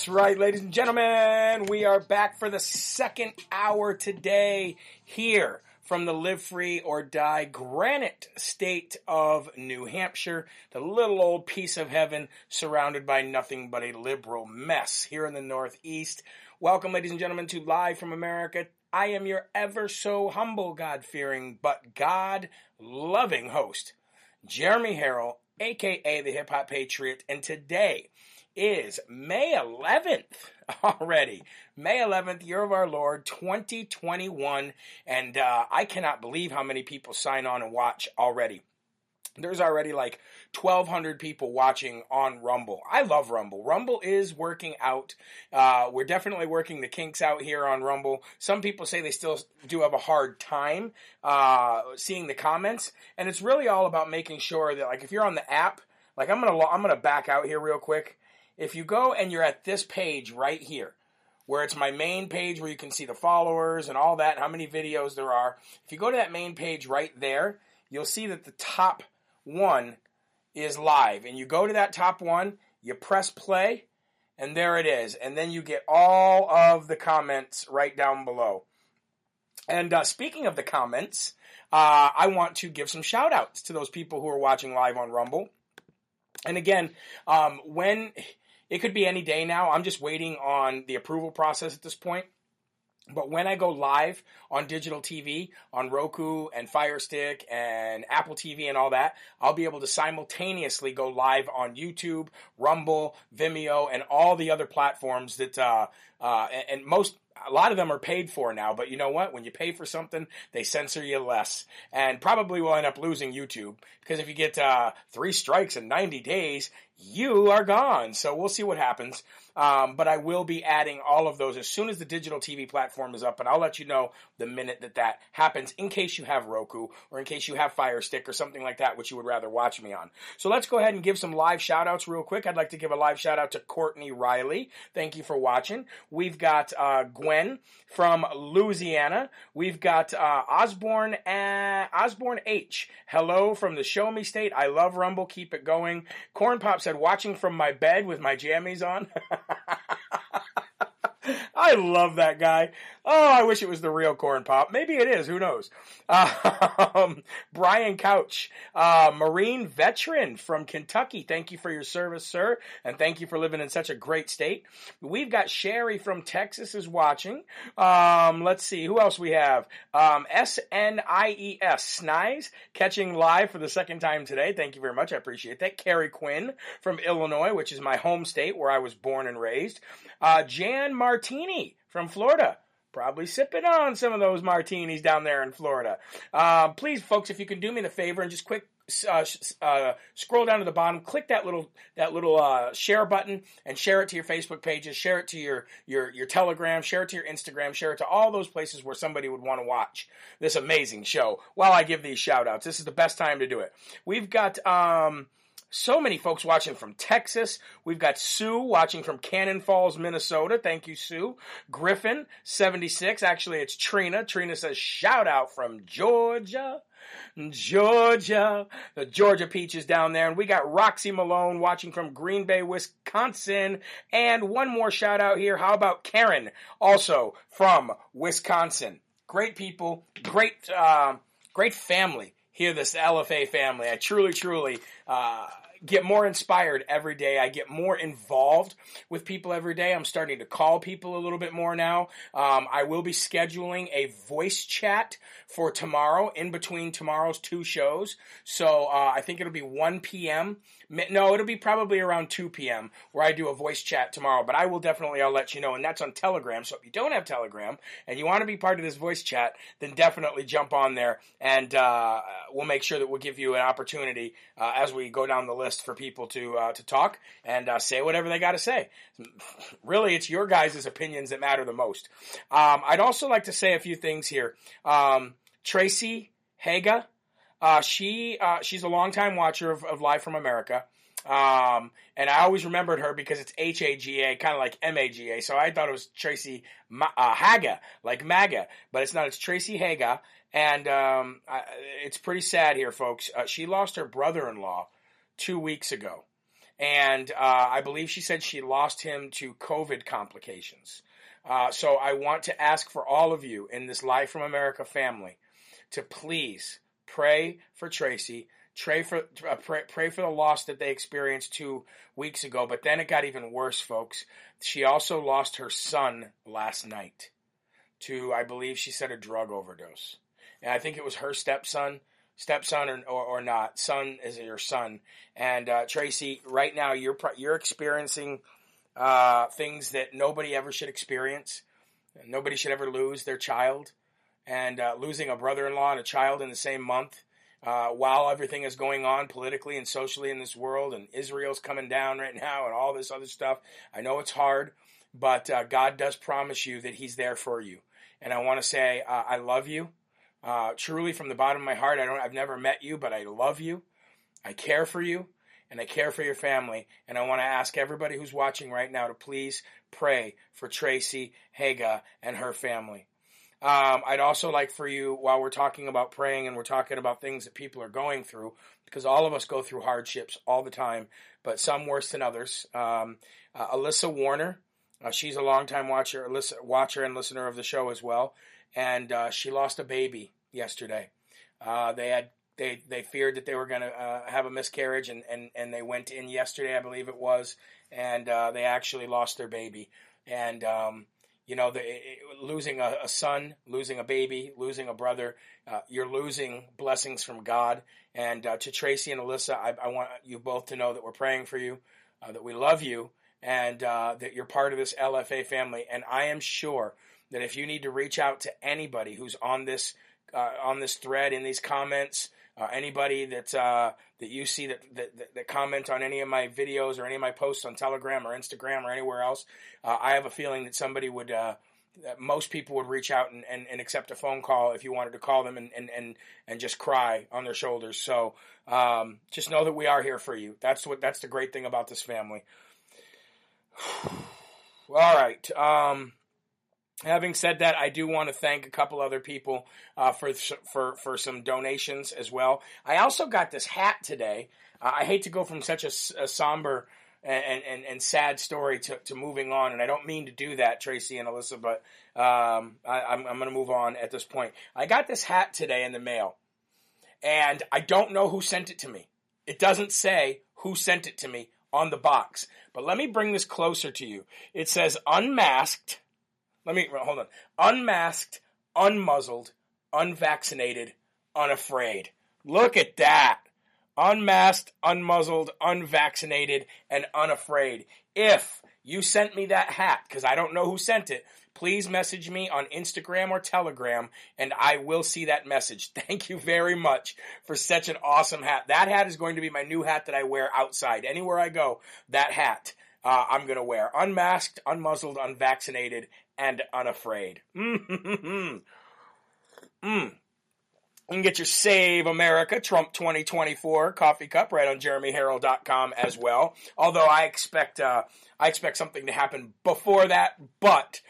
That's right, ladies and gentlemen. We are back for the second hour today here from the Live Free or Die Granite State of New Hampshire, the little old piece of heaven surrounded by nothing but a liberal mess here in the Northeast. Welcome, ladies and gentlemen, to Live from America. I am your ever so humble, God fearing, but God loving host, Jeremy Herrell, aka the Hip Hop Patriot, and today is May 11th already. May 11th, year of our Lord, 2021. And uh, I cannot believe how many people sign on and watch already. There's already like 1,200 people watching on Rumble. I love Rumble. Rumble is working out. Uh, we're definitely working the kinks out here on Rumble. Some people say they still do have a hard time uh, seeing the comments, and it's really all about making sure that, like, if you're on the app, like I'm gonna I'm gonna back out here real quick if you go and you're at this page right here, where it's my main page where you can see the followers and all that, how many videos there are. If you go to that main page right there, you'll see that the top one is live. And you go to that top one, you press play, and there it is. And then you get all of the comments right down below. And uh, speaking of the comments, uh, I want to give some shout outs to those people who are watching live on Rumble. And again, um, when it could be any day now. I'm just waiting on the approval process at this point. But when I go live on digital TV, on Roku and Fire Stick and Apple TV and all that, I'll be able to simultaneously go live on YouTube, Rumble, Vimeo, and all the other platforms that, uh, uh, and most, a lot of them are paid for now, but you know what? When you pay for something, they censor you less. And probably will end up losing YouTube because if you get uh, three strikes in 90 days, you are gone. So we'll see what happens. Um, but I will be adding all of those as soon as the digital TV platform is up, and I'll let you know the minute that that happens in case you have Roku or in case you have Fire Stick or something like that, which you would rather watch me on. So let's go ahead and give some live shout outs real quick. I'd like to give a live shout out to Courtney Riley. Thank you for watching. We've got uh, Gwen from Louisiana. We've got uh, Osborne, uh, Osborne H. Hello from the Show Me State. I love Rumble. Keep it going. Corn Pop said, watching from my bed with my jammies on. I love that guy. Oh, I wish it was the real corn pop. Maybe it is. Who knows? Um, Brian Couch, uh, Marine veteran from Kentucky. Thank you for your service, sir, and thank you for living in such a great state. We've got Sherry from Texas is watching. Um, let's see who else we have. Um, S N I E S Snies catching live for the second time today. Thank you very much. I appreciate that. Carrie Quinn from Illinois, which is my home state where I was born and raised. Uh, Jan Martini from Florida probably sipping on some of those martinis down there in Florida. Uh, please, folks, if you can do me the favor and just quick uh, uh, scroll down to the bottom, click that little that little uh, share button, and share it to your Facebook pages, share it to your your your Telegram, share it to your Instagram, share it to all those places where somebody would want to watch this amazing show. While I give these shout outs, this is the best time to do it. We've got. Um, so many folks watching from Texas. We've got Sue watching from Cannon Falls, Minnesota. Thank you, Sue. Griffin, 76. Actually, it's Trina. Trina says, shout out from Georgia. Georgia, the Georgia Peaches down there. And we got Roxy Malone watching from Green Bay, Wisconsin. And one more shout out here. How about Karen, also from Wisconsin? Great people, great, uh, great family here, this LFA family. I truly, truly, uh, get more inspired every day. I get more involved with people every day. I'm starting to call people a little bit more now. Um, I will be scheduling a voice chat for tomorrow in between tomorrow's two shows. So uh, I think it'll be 1 p.m. No, it'll be probably around 2 p.m. where I do a voice chat tomorrow. But I will definitely, I'll let you know, and that's on Telegram. So if you don't have Telegram and you want to be part of this voice chat, then definitely jump on there, and uh, we'll make sure that we'll give you an opportunity uh, as we go down the list for people to uh, to talk and uh, say whatever they got to say. Really, it's your guys' opinions that matter the most. Um, I'd also like to say a few things here. Um, Tracy Haga. Uh, she uh, she's a longtime watcher of, of Live from America. Um, and I always remembered her because it's H A G A, kind of like M A G A. So I thought it was Tracy Ma- uh, Haga, like MAGA, but it's not. It's Tracy Haga, and um, I, it's pretty sad here, folks. Uh, she lost her brother-in-law two weeks ago, and uh, I believe she said she lost him to COVID complications. Uh, so I want to ask for all of you in this Live from America family to please pray for Tracy. Pray for uh, pray, pray for the loss that they experienced two weeks ago. But then it got even worse, folks. She also lost her son last night to, I believe, she said a drug overdose, and I think it was her stepson stepson or, or, or, not. Son is your son. And uh, Tracy, right now you're you're experiencing uh, things that nobody ever should experience. Nobody should ever lose their child and uh, losing a brother-in-law and a child in the same month uh, while everything is going on politically and socially in this world and Israel's coming down right now and all this other stuff. I know it's hard, but uh, God does promise you that He's there for you. And I want to say uh, I love you uh, truly from the bottom of my heart. I don't. I've never met you, but I love you. I care for you and I care for your family. And I want to ask everybody who's watching right now to please pray for Tracy Haga and her family. Um, I'd also like for you, while we're talking about praying and we're talking about things that people are going through, because all of us go through hardships all the time, but some worse than others. Um, uh, Alyssa Warner, uh, she's a longtime watcher, watcher and listener of the show as well, and uh, she lost a baby yesterday. Uh, they had they they feared that they were going to uh, have a miscarriage, and, and and they went in yesterday, I believe it was, and uh, they actually lost their baby, and. Um, you know, the, losing a, a, son, losing a baby, losing a brother, uh, you're losing blessings from God. And uh, to Tracy and Alyssa, I, I, want you both to know that we're praying for you, uh, that we love you, and uh, that you're part of this LFA family. And I am sure that if you need to reach out to anybody who's on this uh, on this thread in these comments, uh, anybody that uh, that you see that, that, that comment on any of my videos or any of my posts on Telegram or Instagram or anywhere else, uh, I have a feeling that somebody would. Uh, that most people would reach out and, and, and, accept a phone call if you wanted to call them and, and, and, and just cry on their shoulders. So um, just know that we are here for you. That's what that's the great thing about this family. All right. Um, Having said that, I do want to thank a couple other people uh, for for for some donations as well. I also got this hat today. Uh, I hate to go from such a, a somber and, and, and sad story to, to moving on, and I don't mean to do that, Tracy and Alyssa, but um, I, I'm, I'm going to move on at this point. I got this hat today in the mail, and I don't know who sent it to me. It doesn't say who sent it to me on the box, but let me bring this closer to you. It says unmasked let me hold on. Unmasked, unmuzzled, unvaccinated, unafraid. Look at that. Unmasked, unmuzzled, unvaccinated, and unafraid. If you sent me that hat, because I don't know who sent it, please message me on Instagram or Telegram and I will see that message. Thank you very much for such an awesome hat. That hat is going to be my new hat that I wear outside. Anywhere I go, that hat uh, I'm going to wear. Unmasked, unmuzzled, unvaccinated, and unafraid. Mm. You can get your Save America Trump 2024 coffee cup right on jeremyherrell.com as well. Although I expect uh, I expect something to happen before that, but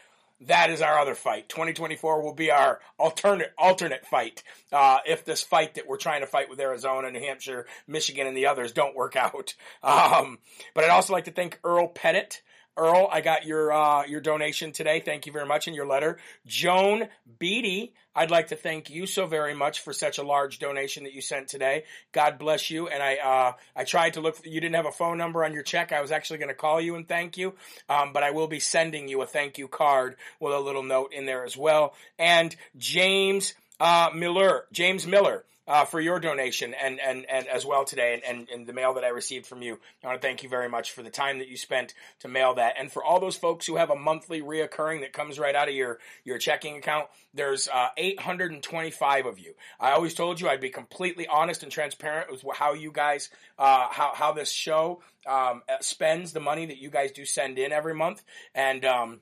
that is our other fight. 2024 will be our alternate alternate fight uh, if this fight that we're trying to fight with Arizona, New Hampshire, Michigan, and the others don't work out. Um, but I'd also like to thank Earl Pettit Earl, I got your uh, your donation today. Thank you very much in your letter. Joan Beatty, I'd like to thank you so very much for such a large donation that you sent today. God bless you. And I uh, I tried to look. You didn't have a phone number on your check. I was actually going to call you and thank you, um, but I will be sending you a thank you card with a little note in there as well. And James uh, Miller, James Miller. Uh, for your donation and, and, and as well today and, and, and the mail that I received from you. I want to thank you very much for the time that you spent to mail that. And for all those folks who have a monthly reoccurring that comes right out of your, your checking account, there's uh, 825 of you. I always told you I'd be completely honest and transparent with how you guys, uh, how, how this show um, spends the money that you guys do send in every month. And, um,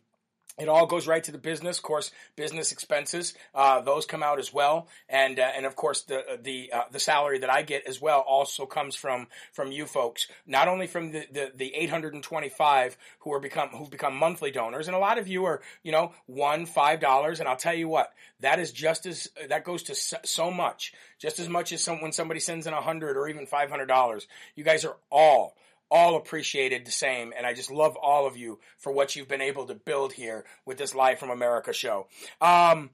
it all goes right to the business. Of course, business expenses uh, those come out as well, and uh, and of course the the uh, the salary that I get as well also comes from from you folks. Not only from the the, the 825 who are become who've become monthly donors, and a lot of you are you know one five dollars, and I'll tell you what that is just as that goes to so, much, just as much as some when somebody sends in a hundred or even five hundred dollars. You guys are all all appreciated the same. And I just love all of you for what you've been able to build here with this Live from America show. Um,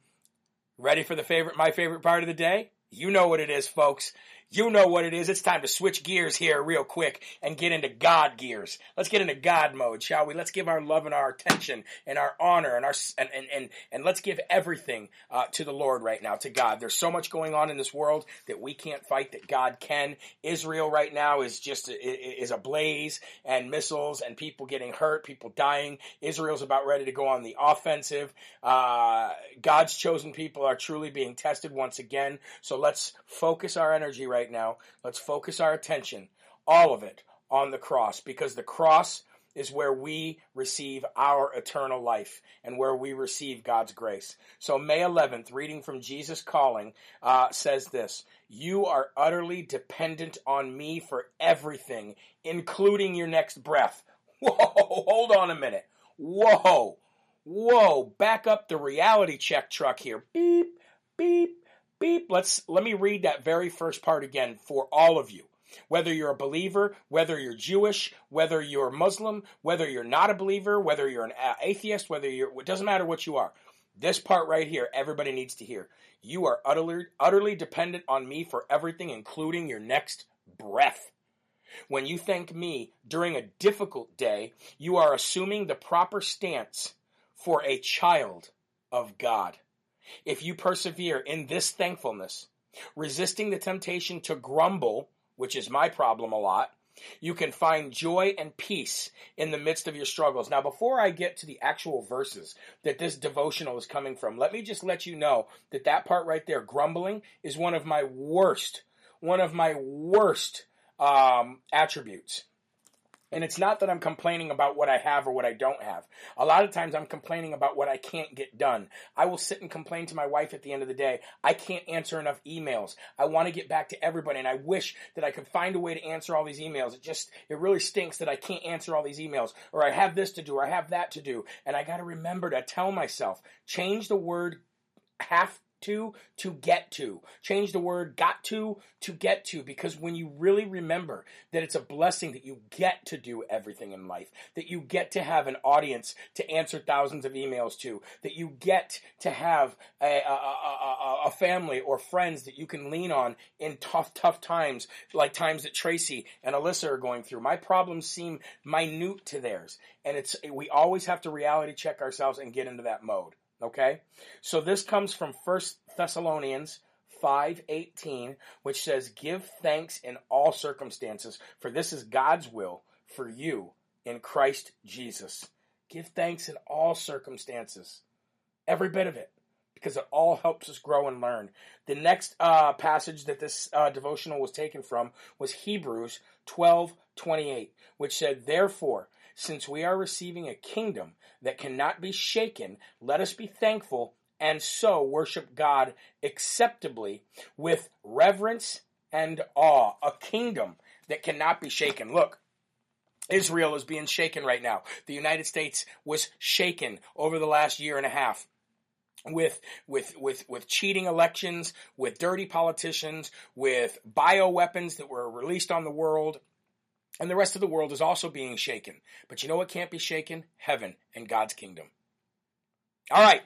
ready for the favorite, my favorite part of the day? You know what it is, folks. You know what it is. It's time to switch gears here real quick and get into God gears. Let's get into God mode, shall we? Let's give our love and our attention and our honor and our and and and, and let's give everything uh, to the Lord right now, to God. There's so much going on in this world that we can't fight that God can. Israel right now is just is ablaze and missiles and people getting hurt, people dying. Israel's about ready to go on the offensive. Uh, God's chosen people are truly being tested once again. So let's focus our energy right now. Let's focus our attention, all of it, on the cross because the cross is where we receive our eternal life and where we receive God's grace. So, May 11th, reading from Jesus Calling, uh, says this You are utterly dependent on me for everything, including your next breath. Whoa, hold on a minute. Whoa, whoa, back up the reality check truck here. Beep, beep, beep. Let's let me read that very first part again for all of you. Whether you're a believer, whether you're Jewish, whether you're Muslim, whether you're not a believer, whether you're an atheist, whether you're it doesn't matter what you are. This part right here, everybody needs to hear. You are utterly utterly dependent on me for everything, including your next breath. When you thank me during a difficult day, you are assuming the proper stance for a child of God. If you persevere in this thankfulness, resisting the temptation to grumble, which is my problem a lot, you can find joy and peace in the midst of your struggles. Now, before I get to the actual verses that this devotional is coming from, let me just let you know that that part right there, grumbling, is one of my worst, one of my worst um, attributes. And it's not that I'm complaining about what I have or what I don't have. A lot of times I'm complaining about what I can't get done. I will sit and complain to my wife at the end of the day. I can't answer enough emails. I want to get back to everybody and I wish that I could find a way to answer all these emails. It just, it really stinks that I can't answer all these emails or I have this to do or I have that to do. And I got to remember to tell myself, change the word have to to get to. Change the word got to to get to because when you really remember that it's a blessing that you get to do everything in life, that you get to have an audience to answer thousands of emails to, that you get to have a, a, a, a family or friends that you can lean on in tough, tough times, like times that Tracy and Alyssa are going through. My problems seem minute to theirs. And it's, we always have to reality check ourselves and get into that mode. Okay? So this comes from First Thessalonians 5:18, which says, "Give thanks in all circumstances, for this is God's will for you in Christ Jesus." Give thanks in all circumstances. Every bit of it. Because it all helps us grow and learn. The next uh, passage that this uh, devotional was taken from was Hebrews 12 28, which said, Therefore, since we are receiving a kingdom that cannot be shaken, let us be thankful and so worship God acceptably with reverence and awe. A kingdom that cannot be shaken. Look, Israel is being shaken right now. The United States was shaken over the last year and a half with with with with cheating elections, with dirty politicians, with bioweapons that were released on the world, and the rest of the world is also being shaken. But you know what can't be shaken? Heaven and God's kingdom. All right.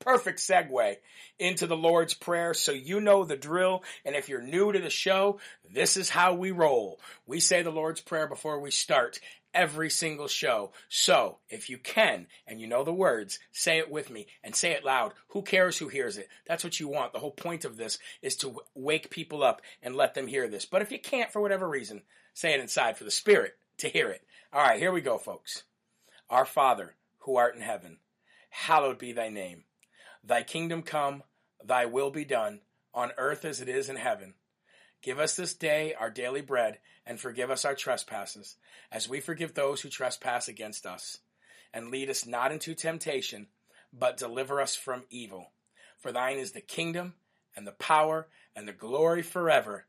perfect segue into the Lord's Prayer so you know the drill. And if you're new to the show, this is how we roll. We say the Lord's Prayer before we start every single show. So, if you can and you know the words, say it with me and say it loud. Who cares who hears it? That's what you want. The whole point of this is to wake people up and let them hear this. But if you can't for whatever reason, say it inside for the spirit to hear it. All right, here we go, folks. Our Father, who art in heaven, hallowed be thy name. Thy kingdom come, thy will be done, on earth as it is in heaven. Give us this day our daily bread, and forgive us our trespasses, as we forgive those who trespass against us. And lead us not into temptation, but deliver us from evil. For thine is the kingdom, and the power, and the glory forever.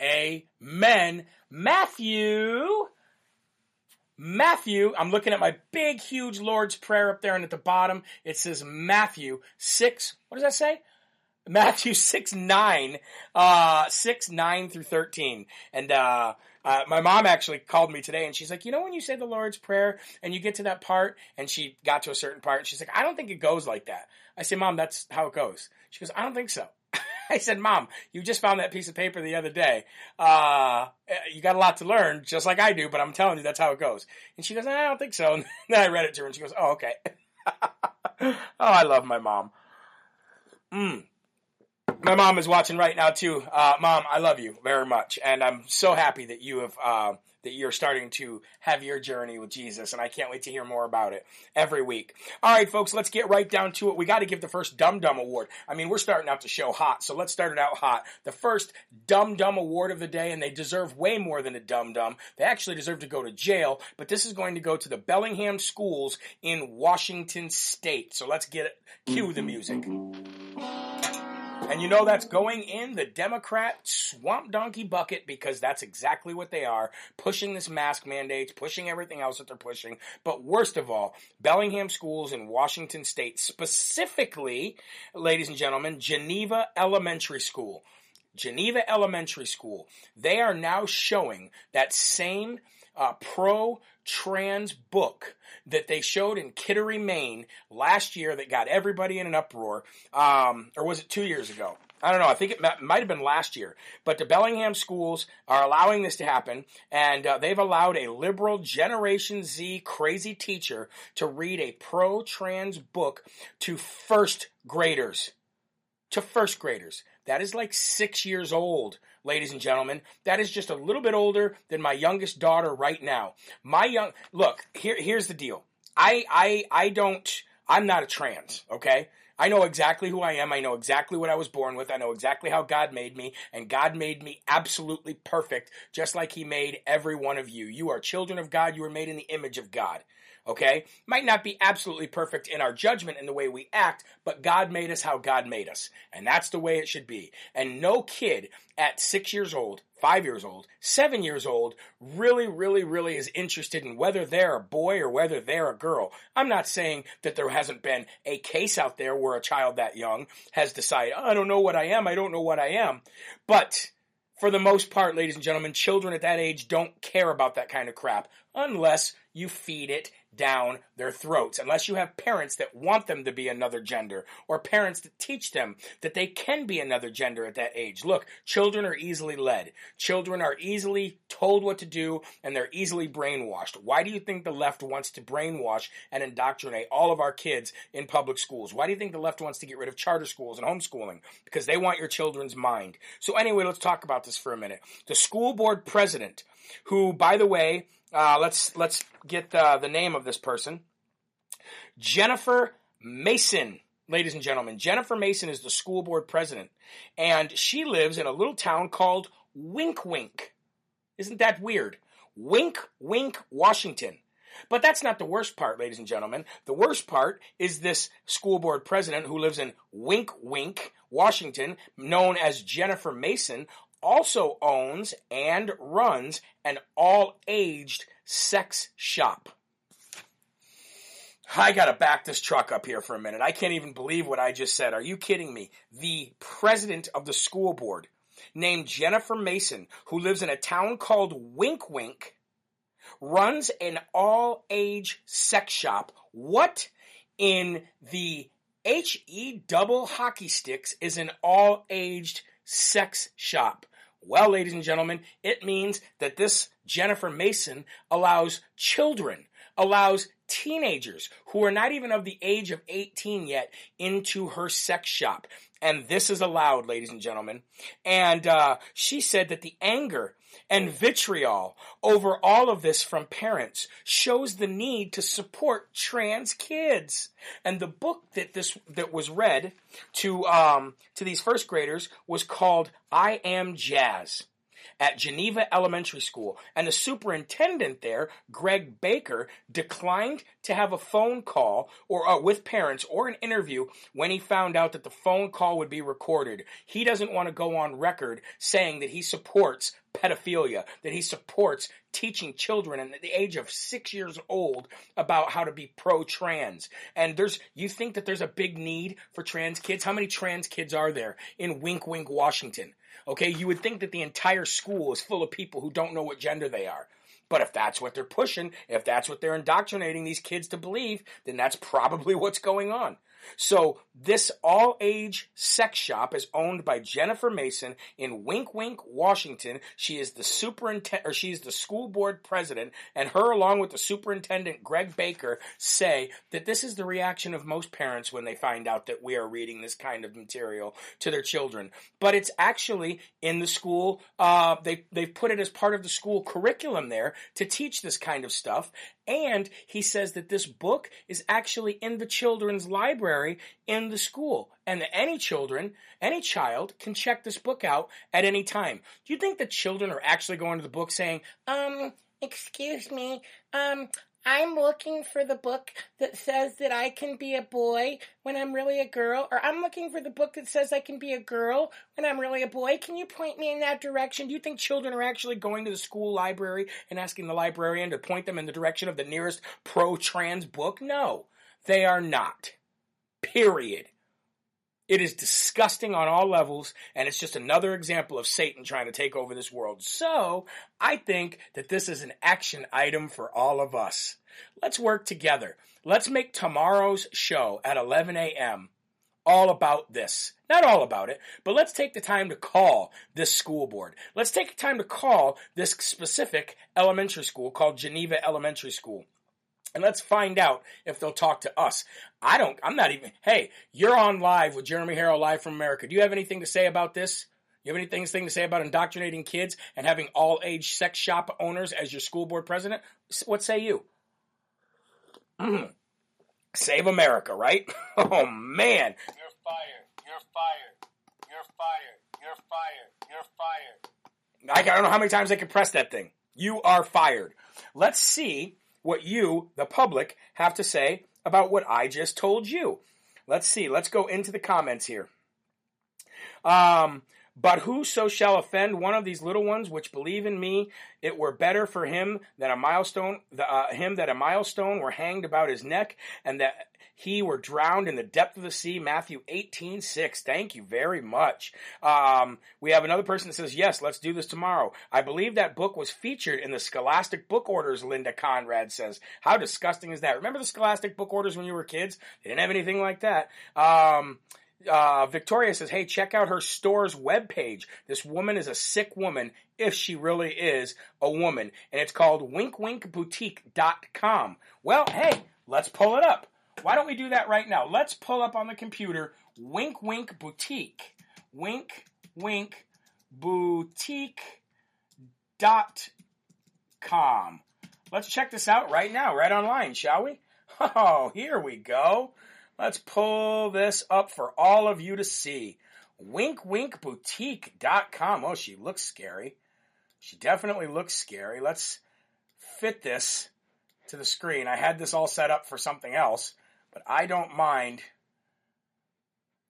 Amen. Matthew. Matthew, I'm looking at my big, huge Lord's Prayer up there, and at the bottom it says Matthew 6. What does that say? Matthew 6 9, uh, 6 9 through 13. And, uh, uh, my mom actually called me today and she's like, you know, when you say the Lord's Prayer and you get to that part, and she got to a certain part, and she's like, I don't think it goes like that. I say, Mom, that's how it goes. She goes, I don't think so. I said, Mom, you just found that piece of paper the other day. Uh, you got a lot to learn, just like I do, but I'm telling you that's how it goes. And she goes, I don't think so. And then I read it to her and she goes, Oh, okay. oh, I love my mom. Mm my mom is watching right now too. Uh, mom, I love you very much, and I'm so happy that you have uh, that you're starting to have your journey with Jesus, and I can't wait to hear more about it every week. All right, folks, let's get right down to it. We got to give the first Dum Dum Award. I mean, we're starting out the show hot, so let's start it out hot. The first Dum Dum Award of the day, and they deserve way more than a Dum Dum. They actually deserve to go to jail, but this is going to go to the Bellingham Schools in Washington State. So let's get it. Cue the music. And you know that's going in the Democrat swamp donkey bucket because that's exactly what they are pushing this mask mandate, pushing everything else that they're pushing. But worst of all, Bellingham schools in Washington state, specifically, ladies and gentlemen, Geneva Elementary School. Geneva Elementary School. They are now showing that same uh, pro trans book that they showed in Kittery, Maine last year that got everybody in an uproar. Um, or was it two years ago? I don't know. I think it might have been last year. But the Bellingham schools are allowing this to happen, and uh, they've allowed a liberal Generation Z crazy teacher to read a pro trans book to first graders. To first graders. That is like six years old ladies and gentlemen. That is just a little bit older than my youngest daughter right now. My young, look, here, here's the deal. I, I, I don't, I'm not a trans, okay? I know exactly who I am. I know exactly what I was born with. I know exactly how God made me. And God made me absolutely perfect, just like He made every one of you. You are children of God. You are made in the image of God. Okay? Might not be absolutely perfect in our judgment in the way we act, but God made us how God made us. And that's the way it should be. And no kid at six years old, five years old, seven years old, really, really, really is interested in whether they're a boy or whether they're a girl. I'm not saying that there hasn't been a case out there where a child that young has decided, oh, I don't know what I am, I don't know what I am. But for the most part, ladies and gentlemen, children at that age don't care about that kind of crap unless you feed it down their throats unless you have parents that want them to be another gender or parents that teach them that they can be another gender at that age. Look, children are easily led. Children are easily told what to do and they're easily brainwashed. Why do you think the left wants to brainwash and indoctrinate all of our kids in public schools? Why do you think the left wants to get rid of charter schools and homeschooling? Because they want your children's mind. So anyway, let's talk about this for a minute. The school board president, who by the way, uh, let's let's get uh, the name of this person. Jennifer Mason, ladies and gentlemen. Jennifer Mason is the school board president, and she lives in a little town called Wink Wink. Isn't that weird? Wink Wink, Washington. But that's not the worst part, ladies and gentlemen. The worst part is this school board president who lives in Wink Wink, Washington, known as Jennifer Mason, also owns and runs an all aged sex shop. I gotta back this truck up here for a minute. I can't even believe what I just said. Are you kidding me? The president of the school board, named Jennifer Mason, who lives in a town called Wink Wink, runs an all age sex shop. What in the HE Double Hockey Sticks is an all aged sex shop. Well, ladies and gentlemen, it means that this Jennifer Mason allows children, allows teenagers who are not even of the age of 18 yet into her sex shop. And this is allowed, ladies and gentlemen. And uh, she said that the anger and vitriol over all of this from parents shows the need to support trans kids. And the book that this that was read to um, to these first graders was called "I Am Jazz." At Geneva Elementary School, and the superintendent there, Greg Baker, declined to have a phone call or uh, with parents or an interview when he found out that the phone call would be recorded. He doesn't want to go on record saying that he supports pedophilia, that he supports teaching children at the age of six years old about how to be pro-trans. And there's, you think that there's a big need for trans kids? How many trans kids are there in Wink Wink, Washington? Okay, you would think that the entire school is full of people who don't know what gender they are. But if that's what they're pushing, if that's what they're indoctrinating these kids to believe, then that's probably what's going on. So this all age sex shop is owned by Jennifer Mason in Wink Wink, Washington. She is the superintendent, or she's the school board president, and her along with the superintendent Greg Baker say that this is the reaction of most parents when they find out that we are reading this kind of material to their children. But it's actually in the school. Uh, they they've put it as part of the school curriculum there to teach this kind of stuff. And he says that this book is actually in the children's library in the school. And that any children, any child can check this book out at any time. Do you think the children are actually going to the book saying, um, excuse me, um, I'm looking for the book that says that I can be a boy when I'm really a girl, or I'm looking for the book that says I can be a girl when I'm really a boy. Can you point me in that direction? Do you think children are actually going to the school library and asking the librarian to point them in the direction of the nearest pro trans book? No, they are not. Period. It is disgusting on all levels, and it's just another example of Satan trying to take over this world. So, I think that this is an action item for all of us. Let's work together. Let's make tomorrow's show at 11 a.m. all about this. Not all about it, but let's take the time to call this school board. Let's take the time to call this specific elementary school called Geneva Elementary School. And let's find out if they'll talk to us. I don't, I'm not even, hey, you're on live with Jeremy Herrell live from America. Do you have anything to say about this? You have anything to say about indoctrinating kids and having all age sex shop owners as your school board president? What say you? Mm. Save America, right? oh man. You're fired. You're fired. You're fired. You're fired. You're fired. I don't know how many times I can press that thing. You are fired. Let's see what you, the public, have to say about what I just told you. Let's see. Let's go into the comments here. Um, but whoso shall offend one of these little ones which believe in me, it were better for him that a milestone, uh, him that a milestone were hanged about his neck, and that he were drowned in the depth of the sea. Matthew 18, 6. Thank you very much. Um, we have another person that says, yes, let's do this tomorrow. I believe that book was featured in the Scholastic book orders, Linda Conrad says. How disgusting is that? Remember the Scholastic book orders when you were kids? They didn't have anything like that. Um, uh, Victoria says, hey, check out her store's webpage. This woman is a sick woman, if she really is a woman. And it's called winkwinkboutique.com. Well, hey, let's pull it up. Why don't we do that right now? Let's pull up on the computer Wink Wink Boutique. Wink Wink Boutique dot com. Let's check this out right now, right online, shall we? Oh, here we go. Let's pull this up for all of you to see. Winkwinkboutique.com. Oh, she looks scary. She definitely looks scary. Let's fit this to the screen. I had this all set up for something else, but I don't mind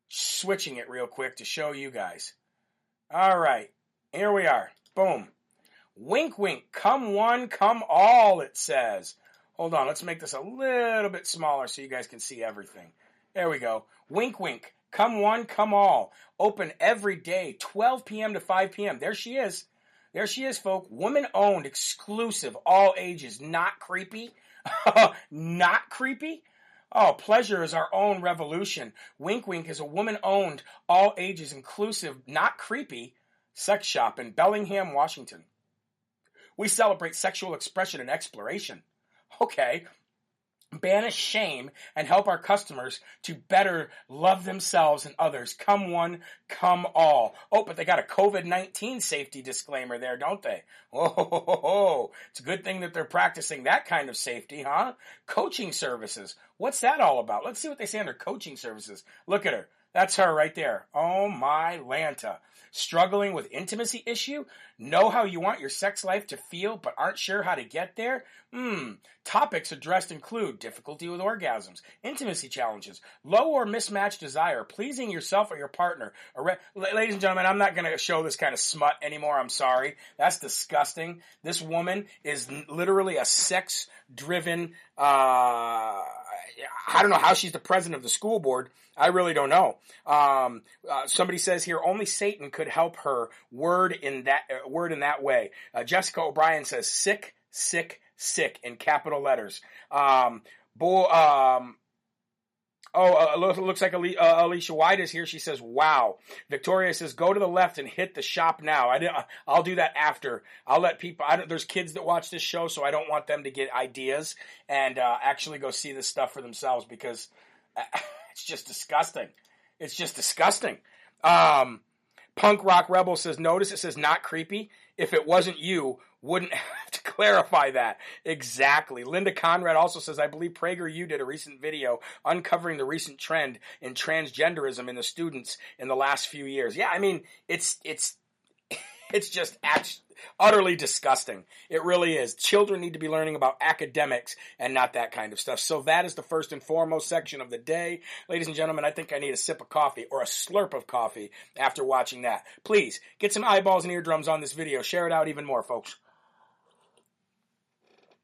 switching it real quick to show you guys. All right, here we are. Boom. Wink, wink. Come one, come all, it says. Hold on, let's make this a little bit smaller so you guys can see everything. There we go. Wink, wink. Come one, come all. Open every day, 12 p.m. to 5 p.m. There she is. There she is, folk. Woman owned, exclusive, all ages. Not creepy. Not creepy. Oh, pleasure is our own revolution. Wink Wink is a woman owned, all ages inclusive, not creepy sex shop in Bellingham, Washington. We celebrate sexual expression and exploration. Okay, banish shame and help our customers to better love themselves and others. Come one, come all. Oh, but they got a COVID-19 safety disclaimer there, don't they? Oh, it's a good thing that they're practicing that kind of safety, huh? Coaching services. What's that all about? Let's see what they say under coaching services. Look at her. That's her right there. Oh my Lanta. Struggling with intimacy issue? Know how you want your sex life to feel but aren't sure how to get there? Hmm. Topics addressed include difficulty with orgasms, intimacy challenges, low or mismatched desire, pleasing yourself or your partner. Ladies and gentlemen, I'm not going to show this kind of smut anymore. I'm sorry. That's disgusting. This woman is literally a sex driven, uh, I don't know how she's the president of the school board. I really don't know. Um, uh, somebody says here only Satan could help her word in that uh, word in that way. Uh, Jessica O'Brien says sick, sick, sick in capital letters. Um, um, Oh, uh, looks like uh, Alicia White is here. She says, "Wow." Victoria says, "Go to the left and hit the shop now." I I'll do that after. I'll let people. There's kids that watch this show, so I don't want them to get ideas and uh, actually go see this stuff for themselves because uh, it's just disgusting. It's just disgusting. Um, Punk Rock Rebel says, "Notice it says not creepy. If it wasn't you, wouldn't have to clarify that. Exactly. Linda Conrad also says, I believe PragerU did a recent video uncovering the recent trend in transgenderism in the students in the last few years. Yeah, I mean, it's, it's, it's just utterly disgusting. It really is. Children need to be learning about academics and not that kind of stuff. So that is the first and foremost section of the day. Ladies and gentlemen, I think I need a sip of coffee or a slurp of coffee after watching that. Please get some eyeballs and eardrums on this video. Share it out even more, folks.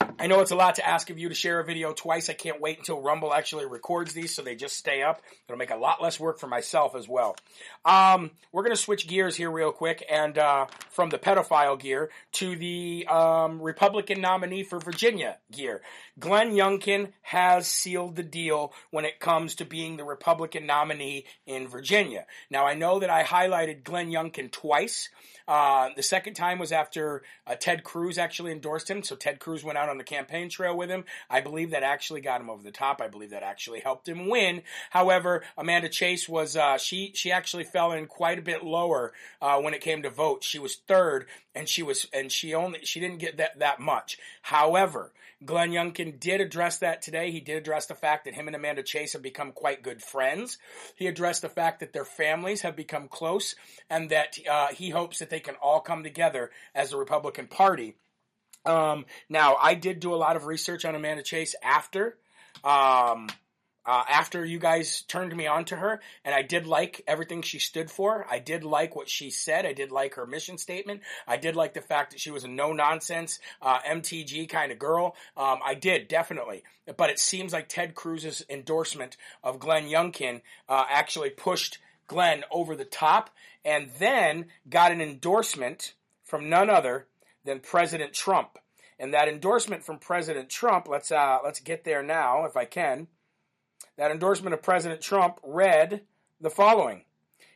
I know it's a lot to ask of you to share a video twice. I can't wait until Rumble actually records these so they just stay up. It'll make a lot less work for myself as well. Um, we're going to switch gears here real quick and uh, from the pedophile gear to the um, Republican nominee for Virginia gear. Glenn Youngkin has sealed the deal when it comes to being the Republican nominee in Virginia. Now, I know that I highlighted Glenn Youngkin twice. Uh, the second time was after uh, Ted Cruz actually endorsed him. So Ted Cruz went out on the campaign trail with him. I believe that actually got him over the top. I believe that actually helped him win. However, Amanda Chase was uh, she she actually fell in quite a bit lower uh, when it came to votes. She was third, and she was and she only she didn't get that that much. However, Glenn Youngkin did address that today. He did address the fact that him and Amanda Chase have become quite good friends. He addressed the fact that their families have become close and that uh, he hopes that they can all come together as a Republican Party. Um, now, I did do a lot of research on Amanda Chase after. Um, uh, after you guys turned me on to her, and I did like everything she stood for. I did like what she said. I did like her mission statement. I did like the fact that she was a no nonsense uh, MTG kind of girl. Um, I did definitely, but it seems like Ted Cruz's endorsement of Glenn Youngkin uh, actually pushed Glenn over the top, and then got an endorsement from none other than President Trump. And that endorsement from President Trump, let's uh, let's get there now, if I can. That endorsement of President Trump read the following.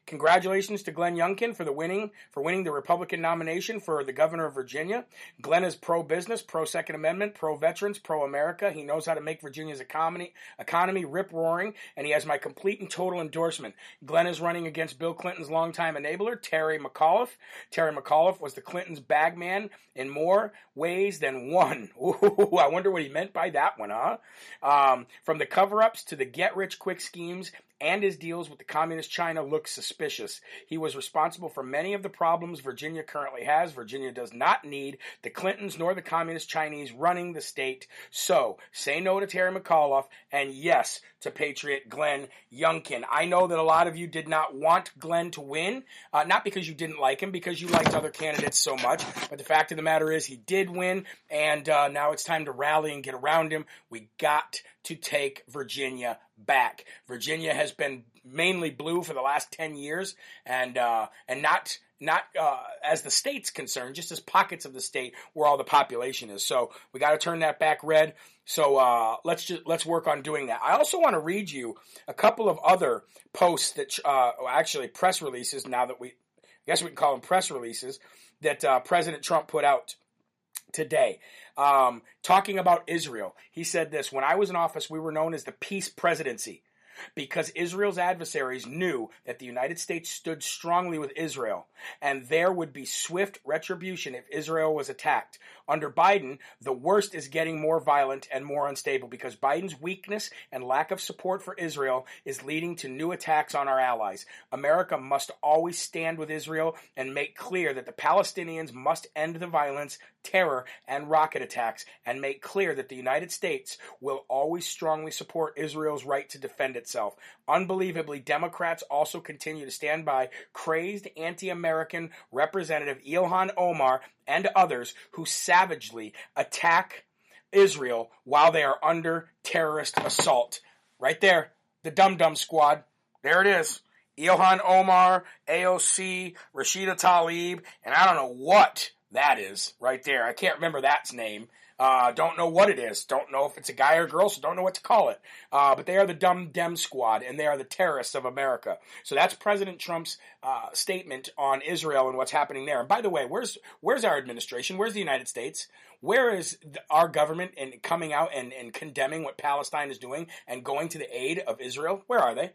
Congratulations to Glenn Youngkin for the winning for winning the Republican nomination for the governor of Virginia. Glenn is pro business, pro Second Amendment, pro veterans, pro America. He knows how to make Virginia's economy economy rip roaring, and he has my complete and total endorsement. Glenn is running against Bill Clinton's longtime enabler, Terry McAuliffe. Terry McAuliffe was the Clintons' bagman in more ways than one. Ooh, I wonder what he meant by that one, huh? Um, from the cover-ups to the get-rich-quick schemes and his deals with the communist China look suspicious. He was responsible for many of the problems Virginia currently has. Virginia does not need the Clintons nor the communist Chinese running the state. So, say no to Terry McAuliffe and yes to Patriot Glenn Youngkin. I know that a lot of you did not want Glenn to win, uh, not because you didn't like him, because you liked other candidates so much, but the fact of the matter is he did win, and uh, now it's time to rally and get around him. We got to take Virginia back. Virginia has been mainly blue for the last 10 years and, uh, and not, not, uh, as the state's concerned, just as pockets of the state where all the population is. So we got to turn that back red. So, uh, let's just, let's work on doing that. I also want to read you a couple of other posts that, uh, actually press releases now that we, I guess we can call them press releases that, uh, President Trump put out today. Um, talking about Israel, he said this When I was in office, we were known as the peace presidency because Israel's adversaries knew that the United States stood strongly with Israel, and there would be swift retribution if Israel was attacked. Under Biden, the worst is getting more violent and more unstable because Biden's weakness and lack of support for Israel is leading to new attacks on our allies. America must always stand with Israel and make clear that the Palestinians must end the violence, terror, and rocket attacks, and make clear that the United States will always strongly support Israel's right to defend itself. Unbelievably, Democrats also continue to stand by crazed anti American Representative Ilhan Omar and others who savagely attack Israel while they are under terrorist assault. Right there, the Dum Dum Squad. There it is. Ilhan Omar, AOC, Rashida Tlaib, and I don't know what that is right there. I can't remember that's name. Uh, don't know what it is. Don't know if it's a guy or girl, so don't know what to call it. Uh, but they are the dumb dem squad, and they are the terrorists of America. So that's President Trump's uh, statement on Israel and what's happening there. And by the way, where's where's our administration? Where's the United States? Where is the, our government in coming out and, and condemning what Palestine is doing and going to the aid of Israel? Where are they?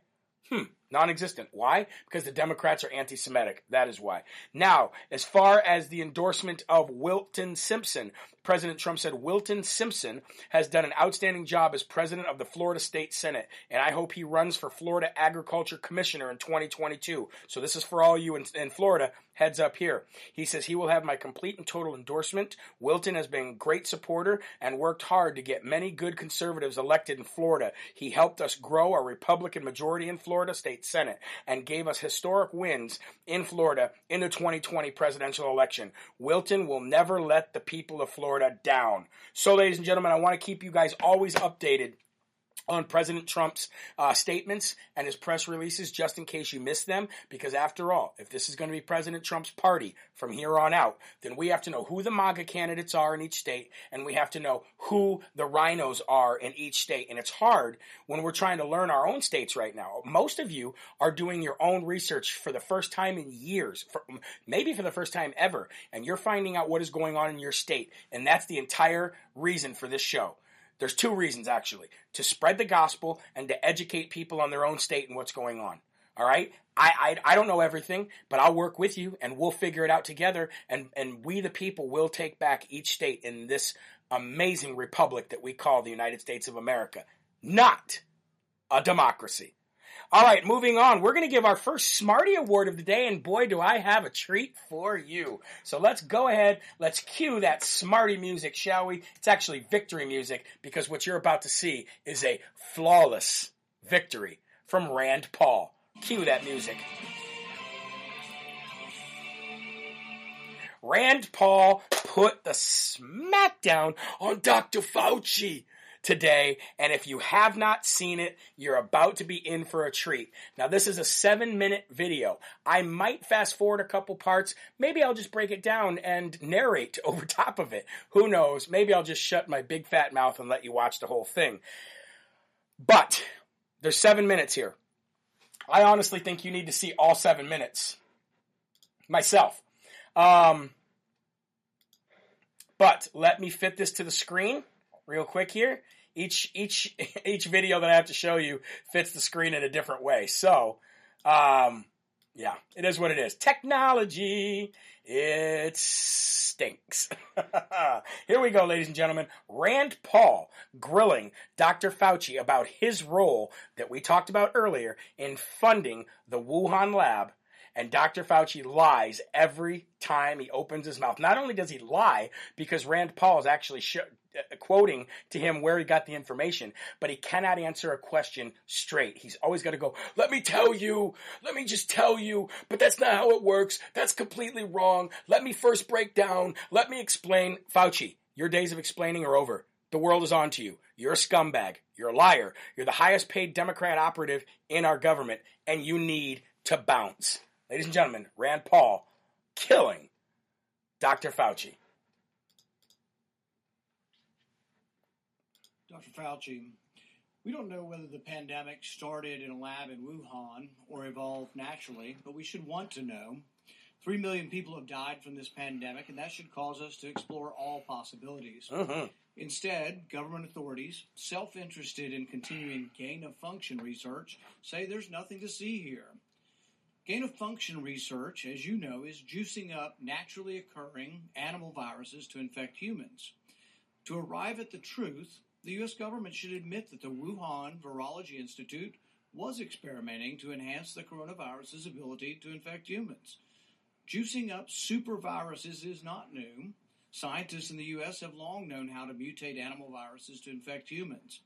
Hmm, non-existent. Why? Because the Democrats are anti-Semitic. That is why. Now, as far as the endorsement of Wilton Simpson, President Trump said Wilton Simpson has done an outstanding job as president of the Florida State Senate, and I hope he runs for Florida Agriculture Commissioner in 2022. So this is for all you in, in Florida. Heads up here. He says he will have my complete and total endorsement. Wilton has been a great supporter and worked hard to get many good conservatives elected in Florida. He helped us grow our Republican majority in Florida State Senate and gave us historic wins in Florida in the 2020 presidential election. Wilton will never let the people of Florida down. So, ladies and gentlemen, I want to keep you guys always updated on President Trump's uh, statements and his press releases, just in case you missed them. Because after all, if this is going to be President Trump's party from here on out, then we have to know who the MAGA candidates are in each state, and we have to know who the rhinos are in each state. And it's hard when we're trying to learn our own states right now. Most of you are doing your own research for the first time in years, for, maybe for the first time ever, and you're finding out what is going on in your state. And that's the entire reason for this show. There's two reasons actually to spread the gospel and to educate people on their own state and what's going on. All right. I, I, I don't know everything, but I'll work with you and we'll figure it out together. And, and we, the people, will take back each state in this amazing republic that we call the United States of America. Not a democracy. All right, moving on. We're going to give our first Smarty Award of the day, and boy, do I have a treat for you. So let's go ahead. Let's cue that Smarty music, shall we? It's actually victory music because what you're about to see is a flawless victory from Rand Paul. Cue that music. Rand Paul put the smackdown on Dr. Fauci today. And if you have not seen it, you're about to be in for a treat. Now, this is a seven minute video. I might fast forward a couple parts. Maybe I'll just break it down and narrate over top of it. Who knows? Maybe I'll just shut my big fat mouth and let you watch the whole thing. But there's seven minutes here. I honestly think you need to see all seven minutes myself. Um, but let me fit this to the screen real quick here. Each each each video that I have to show you fits the screen in a different way. So, um, yeah, it is what it is. Technology, it stinks. Here we go, ladies and gentlemen. Rand Paul grilling Dr. Fauci about his role that we talked about earlier in funding the Wuhan lab and Dr. Fauci lies every time he opens his mouth. Not only does he lie because Rand Paul is actually sh- uh, quoting to him where he got the information, but he cannot answer a question straight. He's always got to go, let me tell you, let me just tell you, but that's not how it works. That's completely wrong. Let me first break down. Let me explain. Fauci, your days of explaining are over. The world is on to you. You're a scumbag. You're a liar. You're the highest paid Democrat operative in our government, and you need to bounce. Ladies and gentlemen, Rand Paul killing Dr. Fauci. Dr. Fauci, we don't know whether the pandemic started in a lab in Wuhan or evolved naturally, but we should want to know. Three million people have died from this pandemic, and that should cause us to explore all possibilities. Mhm. Instead, government authorities, self interested in continuing gain of function research, say there's nothing to see here. Gain of function research, as you know, is juicing up naturally occurring animal viruses to infect humans. To arrive at the truth, the U.S. government should admit that the Wuhan Virology Institute was experimenting to enhance the coronavirus's ability to infect humans. Juicing up super viruses is not new. Scientists in the U.S. have long known how to mutate animal viruses to infect humans.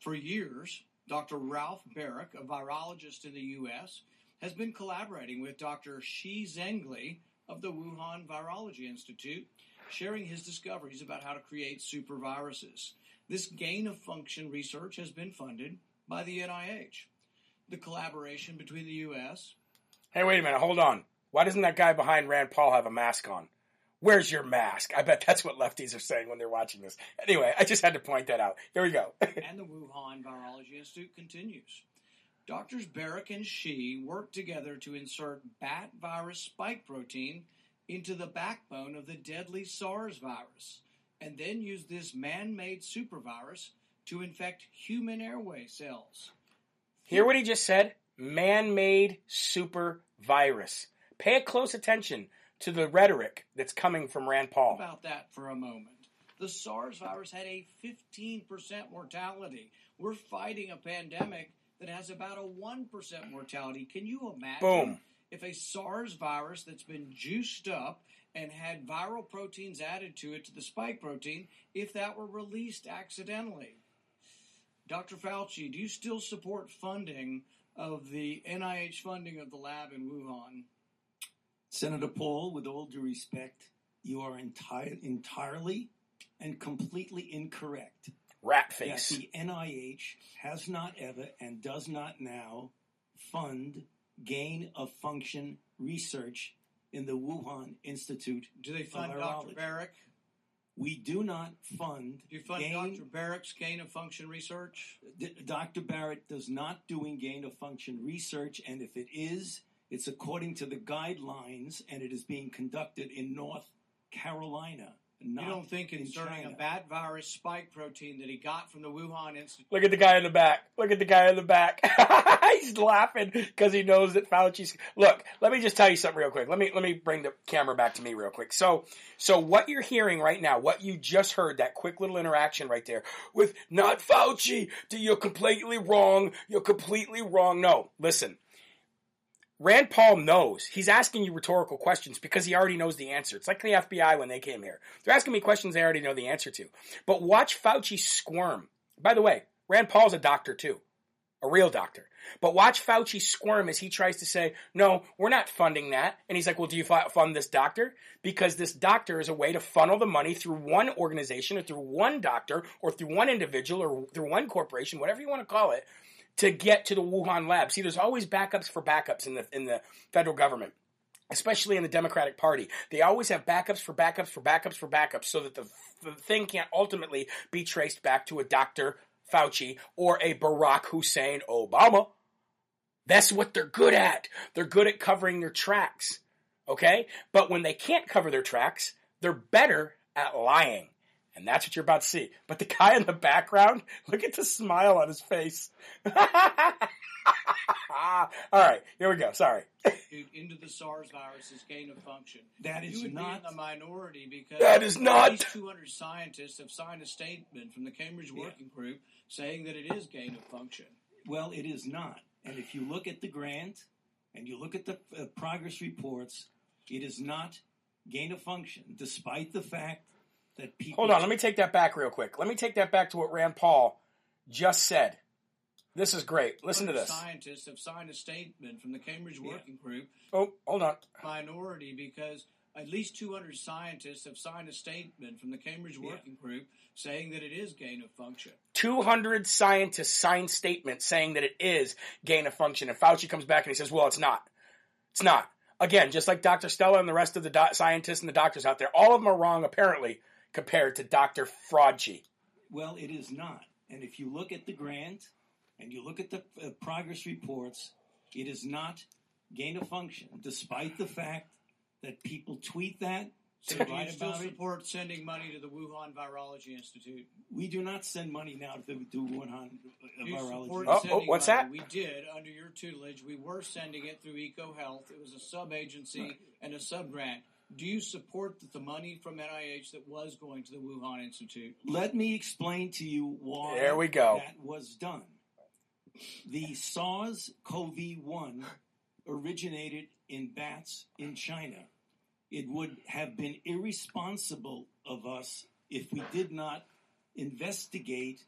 For years, Dr. Ralph Barrick, a virologist in the U.S., has been collaborating with Dr. Shi Zhengli of the Wuhan Virology Institute, sharing his discoveries about how to create super viruses. This gain of function research has been funded by the NIH. The collaboration between the U.S. Hey, wait a minute. Hold on. Why doesn't that guy behind Rand Paul have a mask on? Where's your mask? I bet that's what lefties are saying when they're watching this. Anyway, I just had to point that out. Here we go. and the Wuhan Virology Institute continues. Doctors Barrick and Shi worked together to insert bat virus spike protein into the backbone of the deadly SARS virus, and then used this man made supervirus to infect human airway cells. Hear what he just said? Man made super virus. Pay close attention to the rhetoric that's coming from Rand Paul. About that for a moment. The SARS virus had a 15% mortality. We're fighting a pandemic that has about a 1% mortality. Can you imagine Boom. if a SARS virus that's been juiced up and had viral proteins added to it to the spike protein, if that were released accidentally? Dr. Fauci, do you still support funding of the NIH funding of the lab in Wuhan? Senator Paul, with all due respect, you are entire, entirely and completely incorrect. Rat That the NIH has not ever and does not now fund gain of function research in the Wuhan Institute. Do they of fund Dr. Virology. Barrick? We do not fund Do you fund gain. Dr. Barrick's gain of function research? D- Dr. Barrett does not doing gain of function research, and if it is, it's according to the guidelines, and it is being conducted in North Carolina. Not you don't think in inserting China. a bat virus spike protein that he got from the Wuhan Institute? Look at the guy in the back. Look at the guy in the back. He's laughing because he knows that Fauci's. Look, let me just tell you something real quick. Let me let me bring the camera back to me real quick. So so what you're hearing right now, what you just heard, that quick little interaction right there with not Fauci. You're completely wrong. You're completely wrong. No, listen. Rand Paul knows. He's asking you rhetorical questions because he already knows the answer. It's like the FBI when they came here. They're asking me questions they already know the answer to. But watch Fauci squirm. By the way, Rand Paul's a doctor too. A real doctor. But watch Fauci squirm as he tries to say, no, we're not funding that. And he's like, well, do you fund this doctor? Because this doctor is a way to funnel the money through one organization or through one doctor or through one individual or through one corporation, whatever you want to call it, to get to the Wuhan lab. See, there's always backups for backups in the in the federal government, especially in the Democratic Party. They always have backups for backups for backups for backups, so that the, the thing can't ultimately be traced back to a Dr. Fauci or a Barack Hussein Obama. That's what they're good at. They're good at covering their tracks. Okay? But when they can't cover their tracks, they're better at lying. And that's what you're about to see. But the guy in the background, look at the smile on his face. All right, here we go. Sorry. into the SARS virus's gain of function. That is you not- the minority because That is not- These 200 scientists have signed a statement from the Cambridge Working Group saying that it is gain of function. Well, it is not. And if you look at the grant and you look at the uh, progress reports, it is not gain of function, despite the fact that people. Hold on, let me take that back real quick. Let me take that back to what Rand Paul just said. This is great. Listen to this. Scientists have signed a statement from the Cambridge Yeah. Working Group Oh, hold on. minority because At least 200 scientists have signed a statement from the Cambridge Yeah. Working Group saying that it is gain of function. 200 scientists signed statements saying that it is gain of function, and Fauci comes back and he says, well, it's not. It's not. Again, just like Dr. Stella and the rest of the do- scientists and the doctors out there, all of them are wrong, apparently, compared to Dr. Fraudgy? Well, it is not. And if you look at the grant and you look at the uh, progress reports, it is not gain of function, despite the fact that people tweet that, So do you still about it. support sending money to the Wuhan Virology Institute? We do not send money now to do Wuhan uh, Do virology. support Oh, oh, what's money? that? We did under your tutelage. We were sending it through EcoHealth. It was a sub agency and a sub grant. Do you support that the money from NIH that was going to the Wuhan Institute? Let me explain to you why There we go. that was done. The SARS CoV 1 originated in bats in China. It would have been irresponsible of us if we did not investigate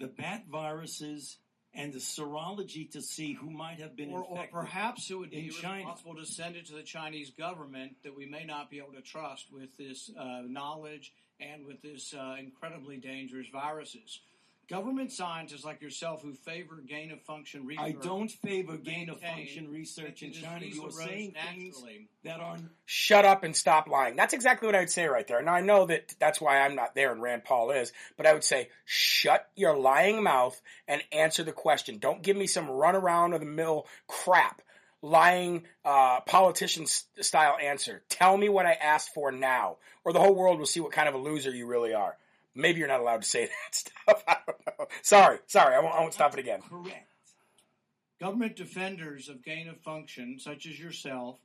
the bat viruses and the serology to see who might have been Or, or perhaps it would be China. responsible to send it to the Chinese government that we may not be able to trust with this uh, knowledge and with this uh, incredibly dangerous viruses. Government scientists like yourself who favor gain of function research. I don't favor gain of function research in China. You are arose saying things that are Shut up and stop lying. That's exactly what I would say right there. Now I know that that's why I'm not there and Rand Paul is, but I would say shut your lying mouth and answer the question. Don't give me some run around of the mill crap, lying uh, politician style answer. Tell me what I asked for now, or the whole world will see what kind of a loser you really are. Maybe you're not allowed to say that stuff. I don't know. Sorry, sorry. I won't, I won't stop it again. correct. Government defenders of gain of function, such as yourself,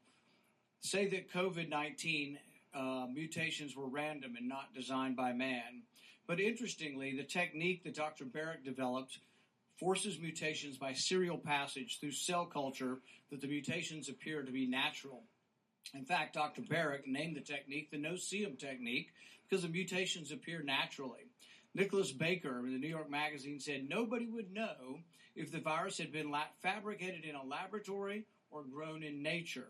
say that COVID 19 uh, mutations were random and not designed by man. But interestingly, the technique that Dr. Barrett developed forces mutations by serial passage through cell culture that the mutations appear to be natural. In fact, Dr. Barrett named the technique the no-seum technique because the mutations appear naturally. Nicholas Baker in the New York Magazine said nobody would know if the virus had been fabricated in a laboratory or grown in nature.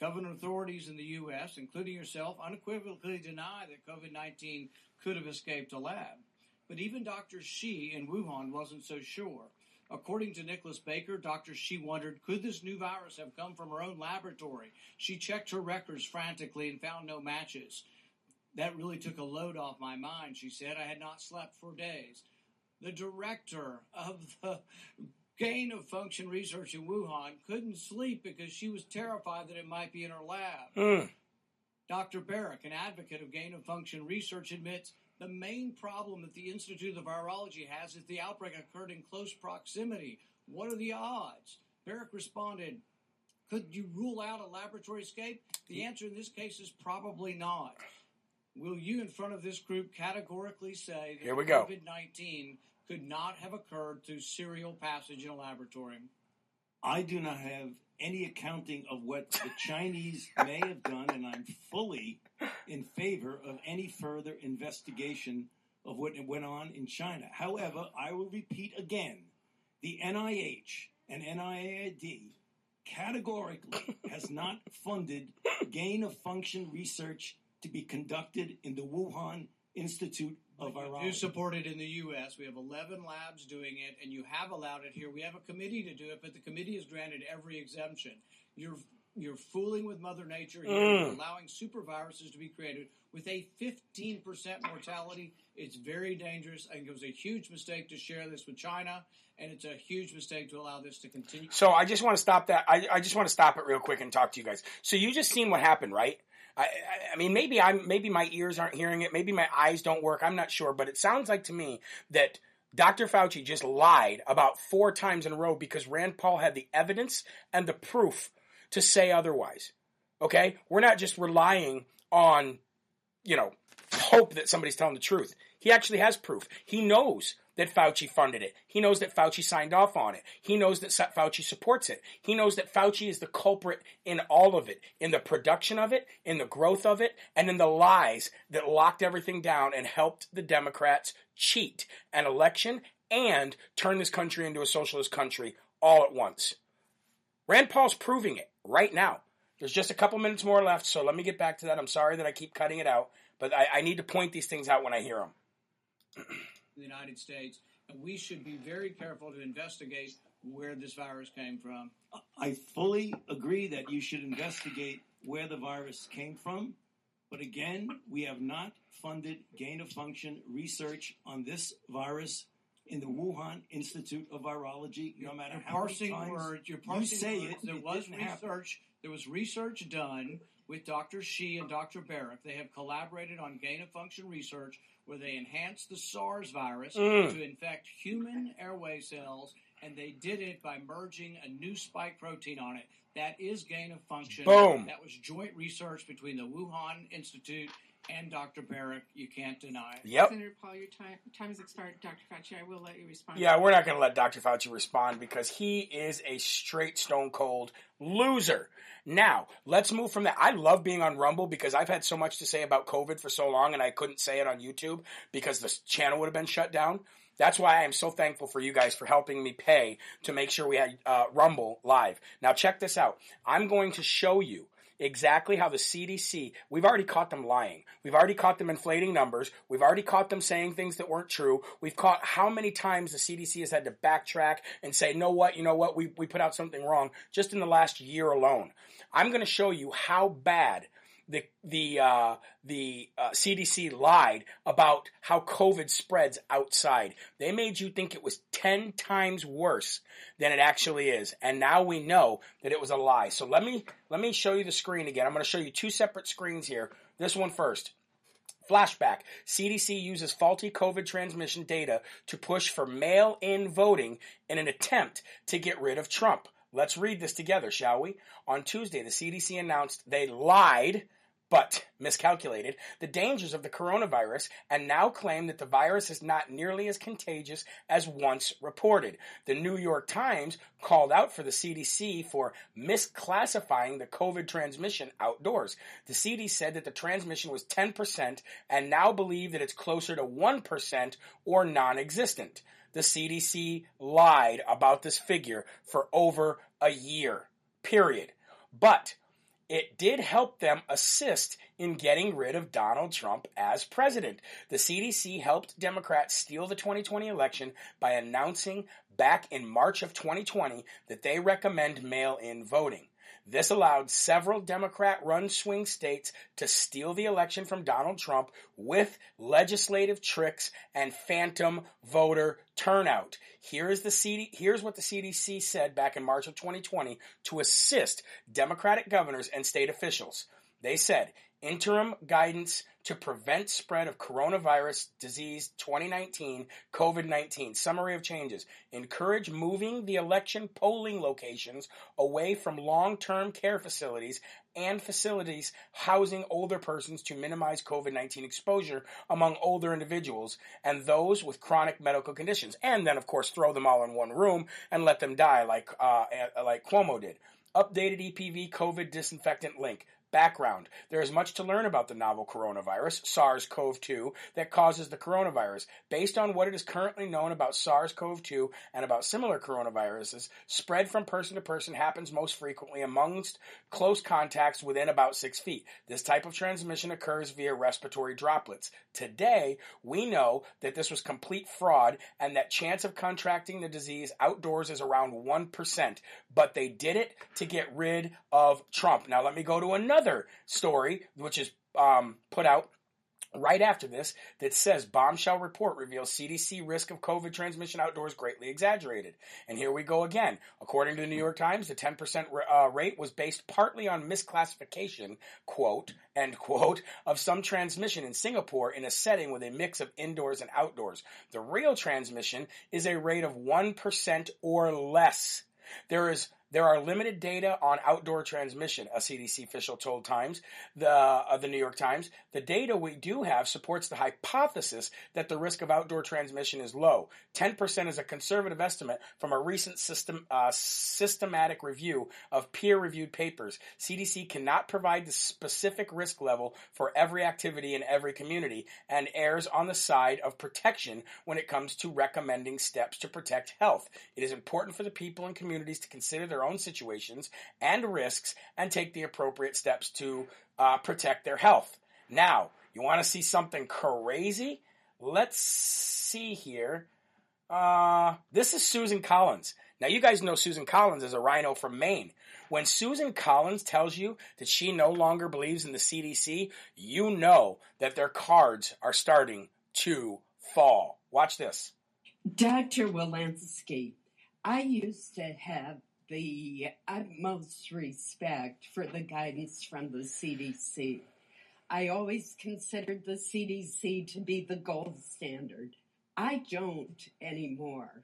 Government authorities in the U.S., including yourself, unequivocally deny that COVID 19 could have escaped a lab. But even Dr. Shi in Wuhan wasn't so sure. According to Nicholas Baker, Dr. Shi wondered could this new virus have come from her own laboratory? She checked her records frantically and found no matches. That really took a load off my mind, she said. I had not slept for days. The director of the gain of function research in Wuhan couldn't sleep because she was terrified that it might be in her lab. Mm. Dr. Barrick, an advocate of gain of function research, admits the main problem that the Institute of Virology has is the outbreak occurred in close proximity. What are the odds? Barrick responded, Could you rule out a laboratory escape? The answer in this case is probably not. Will you, in front of this group, categorically say that Here we go. COVID 19 could not have occurred through serial passage in a laboratory? I do not have any accounting of what the Chinese may have done, and I'm fully in favor of any further investigation of what went on in China. However, I will repeat again the NIH and NIAID categorically has not funded gain of function research to be conducted in the Wuhan Institute of You Virology. support it in the U.S. We have 11 labs doing it, and you have allowed it here. We have a committee to do it, but the committee has granted every exemption. You're you're fooling with Mother Nature. You're Mm. allowing super viruses to be created with a 15% mortality. It's very dangerous. I think it was a huge mistake to share this with China, and it's a huge mistake to allow this to continue. So I just want to stop that. I, I just want to stop it real quick and talk to you guys. So you just seen what happened, right? I, I, mean, maybe I'm, maybe my ears aren't hearing it. Maybe my eyes don't work. I'm not sure, but it sounds like to me that Dr. Fauci just lied about four times in a row because Rand Paul had the evidence and the proof to say otherwise. Okay? We're not just relying on, you know, hope that somebody's telling the truth. He actually has proof. He knows that Fauci funded it. He knows that Fauci signed off on it. He knows that Fauci supports it. He knows that Fauci is the culprit in all of it, in the production of it, in the growth of it, and in the lies that locked everything down and helped the Democrats cheat an election and turn this country into a socialist country all at once. Rand Paul's proving it right now. There's just a couple minutes more left, so let me get back to that. I'm sorry that I keep cutting it out, but I, I need to point these things out when I hear them. the United States, and we should be very careful to investigate where this virus came from. I fully agree that you should investigate where the virus came from. But again, we have not funded gain of function research on this virus in the Wuhan Institute of Virology. No matter You're how many parsing times words. You're you say words. it, There it was didn't happen. research. There was research done with Dr. Shi and Dr. Barrett. They have collaborated on gain of function research where they enhanced the SARS virus Mm. to infect human airway cells, and they did it by merging a new spike protein on it. That is gain of function. Boom. That was joint research between the Wuhan Institute and Dr. Barrett. You can't deny it. Yep. Senator Paul, your time time has expired. Dr. Fauci, I will let you respond. Yeah, we're not going to let Dr. Fauci respond because he is a straight stone cold loser. Now, let's move from that. I love being on Rumble because I've had so much to say about COVID for so long and I couldn't say it on YouTube because the channel would have been shut down. That's why I am so thankful for you guys for helping me pay to make sure we had uh, Rumble live. Now, check this out. I'm going to show you exactly how the CDC, we've already caught them lying. We've already caught them inflating numbers. We've already caught them saying things that weren't true. We've caught how many times the CDC has had to backtrack and say, know what, you know what, we, we put out something wrong just in the last year alone. I'm going to show you how bad the the uh, the uh, CDC lied about how COVID spreads outside. They made you think it was ten times worse than it actually is, and now we know that it was a lie. So let me let me show you the screen again. I'm going to show you two separate screens here. This one first. Flashback. CDC uses faulty COVID transmission data to push for mail in voting in an attempt to get rid of Trump. Let's read this together, shall we? On Tuesday, the CDC announced they lied, but miscalculated, the dangers of the coronavirus and now claim that the virus is not nearly as contagious as once reported. The New York Times called out for the CDC for misclassifying the COVID transmission outdoors. The CDC said that the transmission was 10% and now believe that it's closer to 1% or non existent. The CDC lied about this figure for over a year. Period. But it did help them assist in getting rid of Donald Trump as president. The CDC helped Democrats steal the 2020 election by announcing back in March of 2020 that they recommend mail in voting. This allowed several Democrat run swing states to steal the election from Donald Trump with legislative tricks and phantom voter turnout. Here is the CD, here's what the CDC said back in March of 2020 to assist Democratic governors and state officials. They said interim guidance to prevent spread of coronavirus disease 2019 COVID-19 summary of changes. Encourage moving the election polling locations away from long-term care facilities and facilities housing older persons to minimize COVID-19 exposure among older individuals and those with chronic medical conditions. And then of course throw them all in one room and let them die like uh, like Cuomo did. Updated EPV COVID disinfectant link Background. There is much to learn about the novel coronavirus, SARS-CoV-2, that causes the coronavirus. Based on what it is currently known about SARS-CoV-2 and about similar coronaviruses, spread from person to person happens most frequently amongst close contacts within about six feet. This type of transmission occurs via respiratory droplets. Today, we know that this was complete fraud and that chance of contracting the disease outdoors is around 1%, but they did it to get rid of Trump. Now let me go to another story, which is um, put out right after this that says bombshell report reveals CDC risk of COVID transmission outdoors greatly exaggerated. And here we go again. According to the New York Times, the 10% uh, rate was based partly on misclassification, quote, end quote, of some transmission in Singapore in a setting with a mix of indoors and outdoors. The real transmission is a rate of 1% or less. There is there are limited data on outdoor transmission, a CDC official told Times, the uh, the New York Times. The data we do have supports the hypothesis that the risk of outdoor transmission is low. 10% is a conservative estimate from a recent system uh, systematic review of peer-reviewed papers. CDC cannot provide the specific risk level for every activity in every community and errs on the side of protection when it comes to recommending steps to protect health. It is important for the people and communities to consider their own situations and risks and take the appropriate steps to uh, protect their health. Now, you want to see something crazy? Let's see here. Uh, this is Susan Collins. Now, you guys know Susan Collins is a rhino from Maine. When Susan Collins tells you that she no longer believes in the CDC, you know that their cards are starting to fall. Watch this. Dr. Walensky, I used to have the utmost respect for the guidance from the CDC. I always considered the CDC to be the gold standard. I don't anymore.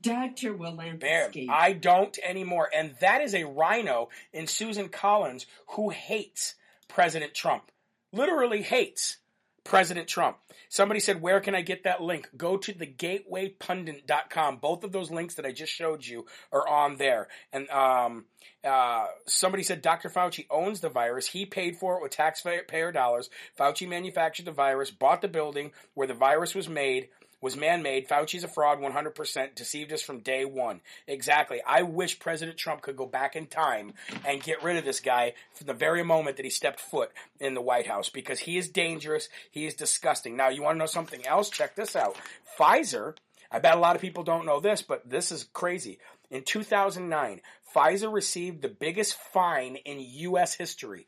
Dr. Bam. Walensky. I don't anymore. And that is a rhino in Susan Collins who hates President Trump. Literally hates President Trump. Somebody said, Where can I get that link? Go to thegatewaypundit.com. Both of those links that I just showed you are on there. And um, uh, somebody said, Dr. Fauci owns the virus. He paid for it with taxpayer dollars. Fauci manufactured the virus, bought the building where the virus was made was man-made. Fauci's a fraud 100%, deceived us from day one. Exactly. I wish President Trump could go back in time and get rid of this guy from the very moment that he stepped foot in the White House because he is dangerous. He is disgusting. Now, you want to know something else? Check this out. Pfizer, I bet a lot of people don't know this, but this is crazy. In 2009, Pfizer received the biggest fine in U.S. history.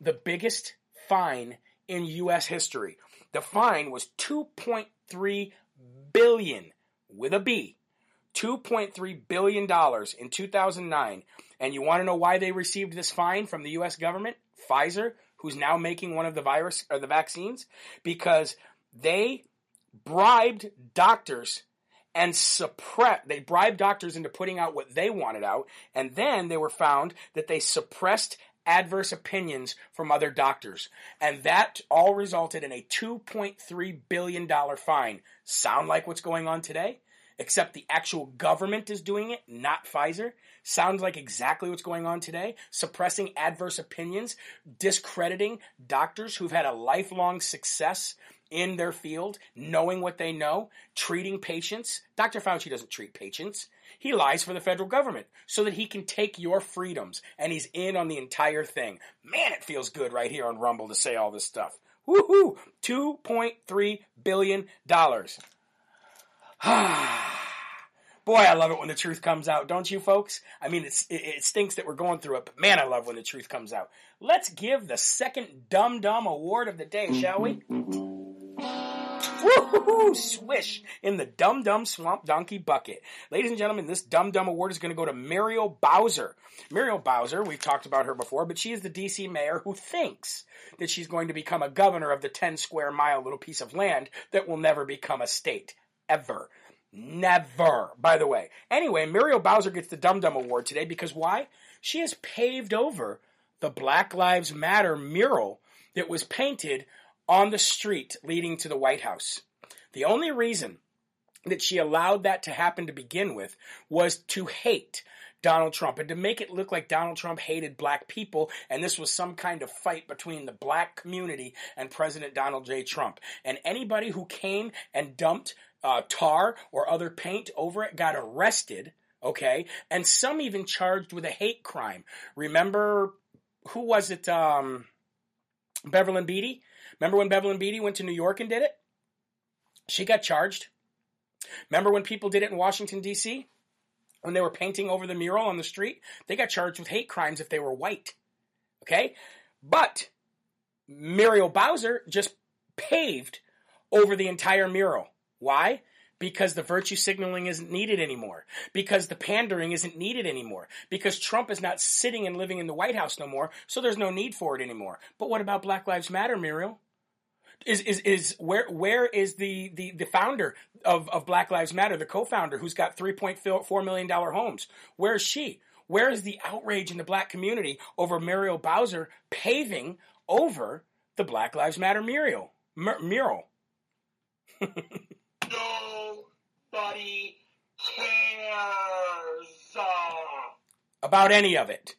The biggest fine in U.S. history. The fine was 2.3 billion with a B. 2.3 billion dollars in 2009. And you want to know why they received this fine from the US government? Pfizer, who's now making one of the virus or the vaccines, because they bribed doctors and suppress they bribed doctors into putting out what they wanted out and then they were found that they suppressed adverse opinions from other doctors and that all resulted in a 2.3 billion dollar fine sound like what's going on today except the actual government is doing it not Pfizer sounds like exactly what's going on today suppressing adverse opinions discrediting doctors who've had a lifelong success in their field, knowing what they know, treating patients. Dr. Fauci doesn't treat patients. He lies for the federal government so that he can take your freedoms and he's in on the entire thing. Man, it feels good right here on Rumble to say all this stuff. Woohoo! $2.3 billion. Boy, I love it when the truth comes out, don't you, folks? I mean, it, it stinks that we're going through it, but man, I love when the truth comes out. Let's give the second Dum Dum Award of the day, shall we? Mm-hmm. Woohoo! Swish in the Dum Dum Swamp Donkey bucket. Ladies and gentlemen, this Dum Dum Award is going to go to Muriel Bowser. Muriel Bowser, we've talked about her before, but she is the DC mayor who thinks that she's going to become a governor of the 10 square mile little piece of land that will never become a state. Ever. Never, by the way. Anyway, Muriel Bowser gets the Dum Dum Award today because why? She has paved over the Black Lives Matter mural that was painted on the street leading to the White House. The only reason that she allowed that to happen to begin with was to hate Donald Trump and to make it look like Donald Trump hated black people and this was some kind of fight between the black community and President Donald J. Trump. And anybody who came and dumped uh, tar or other paint over it got arrested, okay? And some even charged with a hate crime. Remember, who was it? Um, Beverly Beatty? Remember when Beverly Beatty went to New York and did it? She got charged. Remember when people did it in Washington, D.C.? When they were painting over the mural on the street? They got charged with hate crimes if they were white. Okay? But Muriel Bowser just paved over the entire mural. Why? Because the virtue signaling isn't needed anymore. Because the pandering isn't needed anymore. Because Trump is not sitting and living in the White House no more, so there's no need for it anymore. But what about Black Lives Matter, Muriel? Is is is where where is the the, the founder of, of Black Lives Matter, the co-founder who's got three point four million dollar homes? Where is she? Where is the outrage in the black community over Muriel Bowser paving over the Black Lives Matter mural? Mur- mural. Nobody cares. about any of it.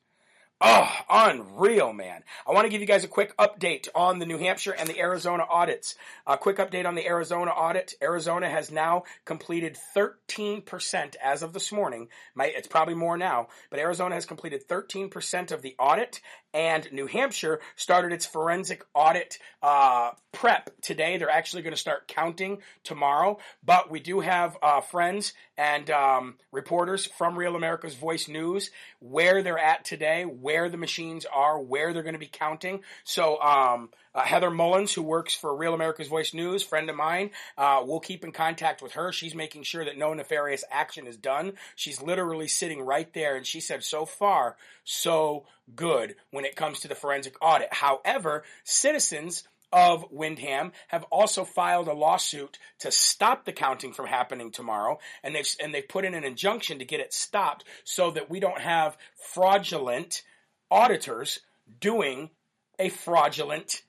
Oh, unreal, man. I want to give you guys a quick update on the New Hampshire and the Arizona audits. A quick update on the Arizona audit. Arizona has now completed 13% as of this morning. It's probably more now, but Arizona has completed 13% of the audit and New Hampshire started its forensic audit uh, prep today. They're actually going to start counting tomorrow, but we do have uh, friends and um, reporters from Real America's Voice News where they're at today, where the machines are, where they're going to be counting. So um, uh, Heather Mullins, who works for Real America's Voice News, friend of mine, uh, we'll keep in contact with her. She's making sure that no nefarious action is done. She's literally sitting right there, and she said, so far, so good when it comes to the forensic audit. However, citizens of Windham have also filed a lawsuit to stop the counting from happening tomorrow, and they've and they've put in an injunction to get it stopped so that we don't have fraudulent auditors doing a fraudulent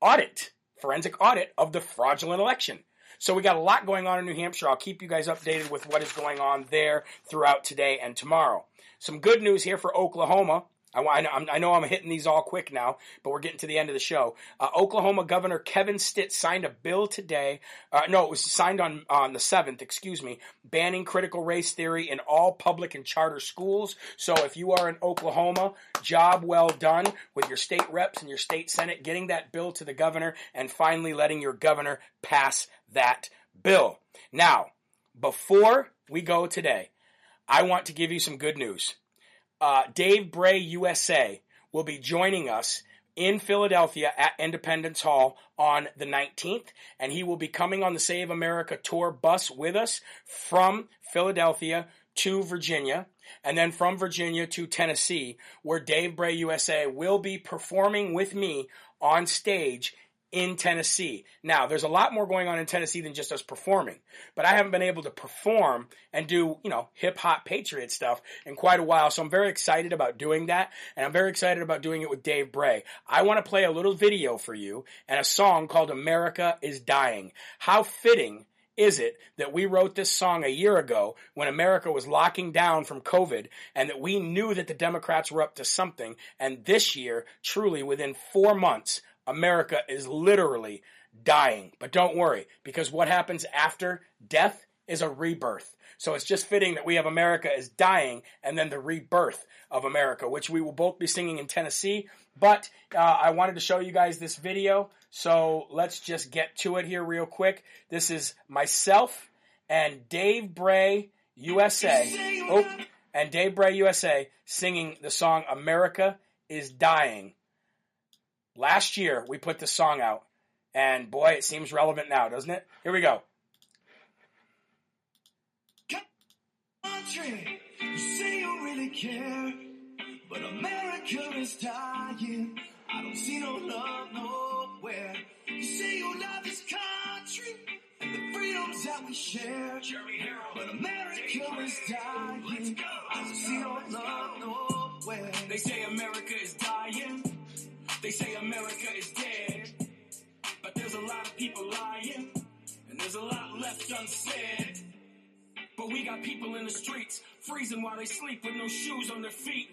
audit, forensic audit of the fraudulent election. So we got a lot going on in New Hampshire. I'll keep you guys updated with what is going on there throughout today and tomorrow. Some good news here for Oklahoma. I, I, know I'm hitting these all quick now, but we're getting to the end of the show. Uh, Oklahoma Governor Kevin Stitt signed a bill today. Uh, no, it was signed on on the seventh. Excuse me, banning critical race theory in all public and charter schools. So if you are in Oklahoma, job well done with your state reps and your state senate getting that bill to the governor and finally letting your governor pass that bill. Now, before we go today, I want to give you some good news uh, Dave Bray USA will be joining us in Philadelphia at Independence Hall on the 19th, and he will be coming on the Save America tour bus with us from Philadelphia to Virginia, and then from Virginia to Tennessee, where Dave Bray USA will be performing with me on stage in Tennessee. Now, there's a lot more going on in Tennessee than just us performing, but I haven't been able to perform and do, you know, hip hop patriot stuff in quite a while. So I'm very excited about doing that. And I'm very excited about doing it with Dave Bray. I want to play a little video for you and a song called America is Dying. How fitting is it that we wrote this song a year ago when America was locking down from COVID and that we knew that the Democrats were up to something and this year, truly within four months, America is literally dying. But don't worry, because what happens after death is a rebirth. So it's just fitting that we have America is dying and then the rebirth of America, which we will both be singing in Tennessee. But uh, I wanted to show you guys this video. So let's just get to it here real quick. This is myself and Dave Bray USA. Oh, and Dave Bray USA singing the song America is Dying Last year, we put this song out, and boy, it seems relevant now, doesn't it? Here we go. Country, you say you really care, but America is dying. I don't see no love nowhere. You say you love this country and the freedoms that we share, but America is dying. I don't see no love nowhere. They say America is dying. They say America is dead, but there's a lot of people lying, and there's a lot left unsaid. But we got people in the streets, freezing while they sleep with no shoes on their feet.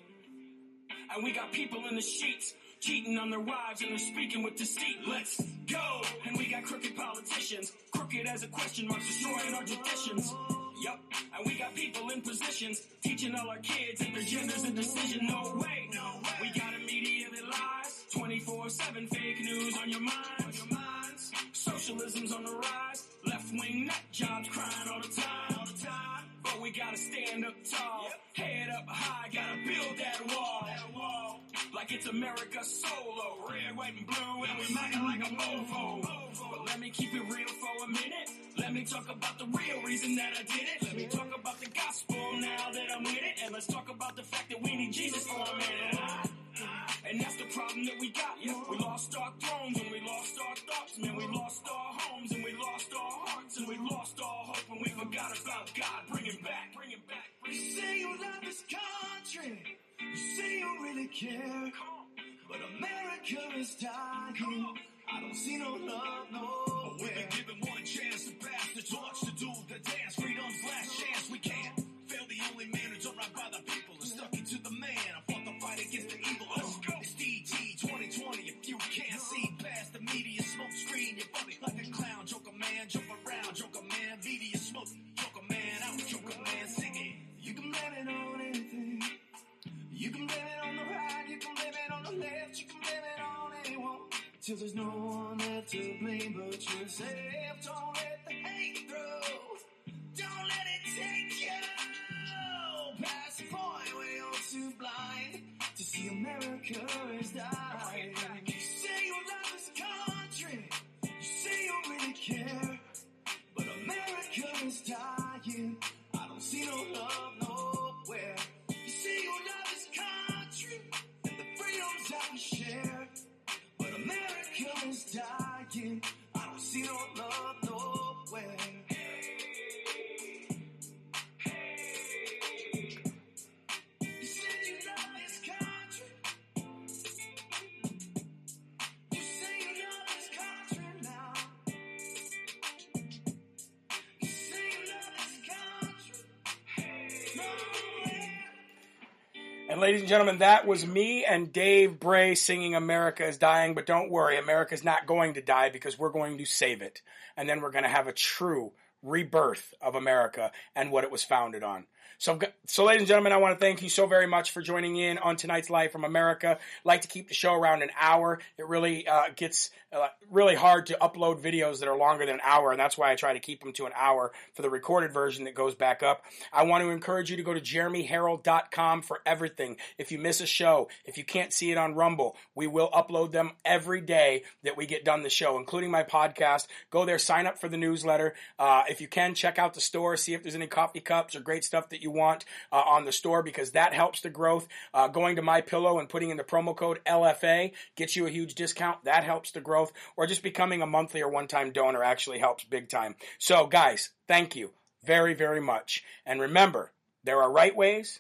And we got people in the sheets, cheating on their wives and they're speaking with deceit. Let's go! And we got crooked politicians, crooked as a question mark, destroying our traditions. Yep, and we got people in positions, teaching all our kids that their gender's a decision. No way, no way. We got 24 7 fake news on your mind. On your minds. Socialism's on the rise. Left wing nut jobs crying all the time. All the time. But we gotta stand up tall. Yep. Head up high, gotta build that wall. That wall. Like it's America solo. Red, white, and blue, and we knocking like a mofo. But let me keep it real for a minute. Let me talk about the real reason that I did it. Let me talk about the gospel now that I'm with it. And let's talk about the fact that we need Jesus for a minute. And that's the problem that we got. Yeah, we lost our thrones and we lost our thoughts, man. We lost our homes and we lost our hearts and we lost our hope and we forgot about God. Bring it back, bring it back. Bring you say you love this country, you say you really care, but America is dying. I don't see no love nowhere. We've been given one chance to pass the torch to do the dance. Freedom's last chance. We can't like a clown. Joker man, jump around. Joker man, media smoke. Joker man, out. Joker man, singing. You can blame it on anything. You can blame it on the right. You can blame it on the left. You can blame it on anyone. Till there's no one left to blame but yourself. Don't let the hate through. Don't let it take you. Past the point where you're too blind to see America is dying. Say you love this country you say you really care, but America is dying. I don't see no love nowhere. You say you love this country and the freedoms share, but America is dying. I don't see no love nowhere. And ladies and gentlemen, that was me and Dave Bray singing America is Dying, but don't worry, America's not going to die because we're going to save it. And then we're going to have a true rebirth of America and what it was founded on. So, so ladies and gentlemen, I want to thank you so very much for joining in on tonight's Live from America. like to keep the show around an hour. It really uh, gets uh, really hard to upload videos that are longer than an hour, and that's why I try to keep them to an hour for the recorded version that goes back up. I want to encourage you to go to jeremyherrell.com for everything. If you miss a show, if you can't see it on Rumble, we will upload them every day that we get done the show, including my podcast. Go there, sign up for the newsletter. Uh, if you can, check out the store, see if there's any coffee cups or great stuff that you want uh, on the store because that helps the growth. Uh, going to my pillow and putting in the promo code LFA gets you a huge discount. That helps the growth. Or just becoming a monthly or one time donor actually helps big time. So, guys, thank you very, very much. And remember, there are right ways,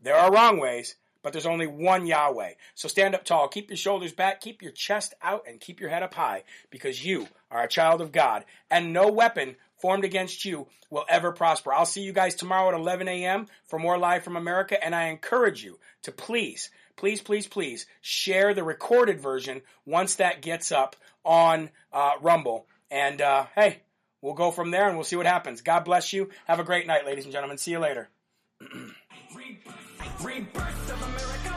there are wrong ways, but there's only one Yahweh. So stand up tall, keep your shoulders back, keep your chest out, and keep your head up high because you are a child of God, and no weapon formed against you will ever prosper. I'll see you guys tomorrow at 11 a.m. for more Live from America, and I encourage you to please, please, please, please share the recorded version once that gets up on uh, Rumble. And uh, hey, we'll go from there and we'll see what happens. God bless you. Have a great night, ladies and gentlemen. See you later. Rebirth of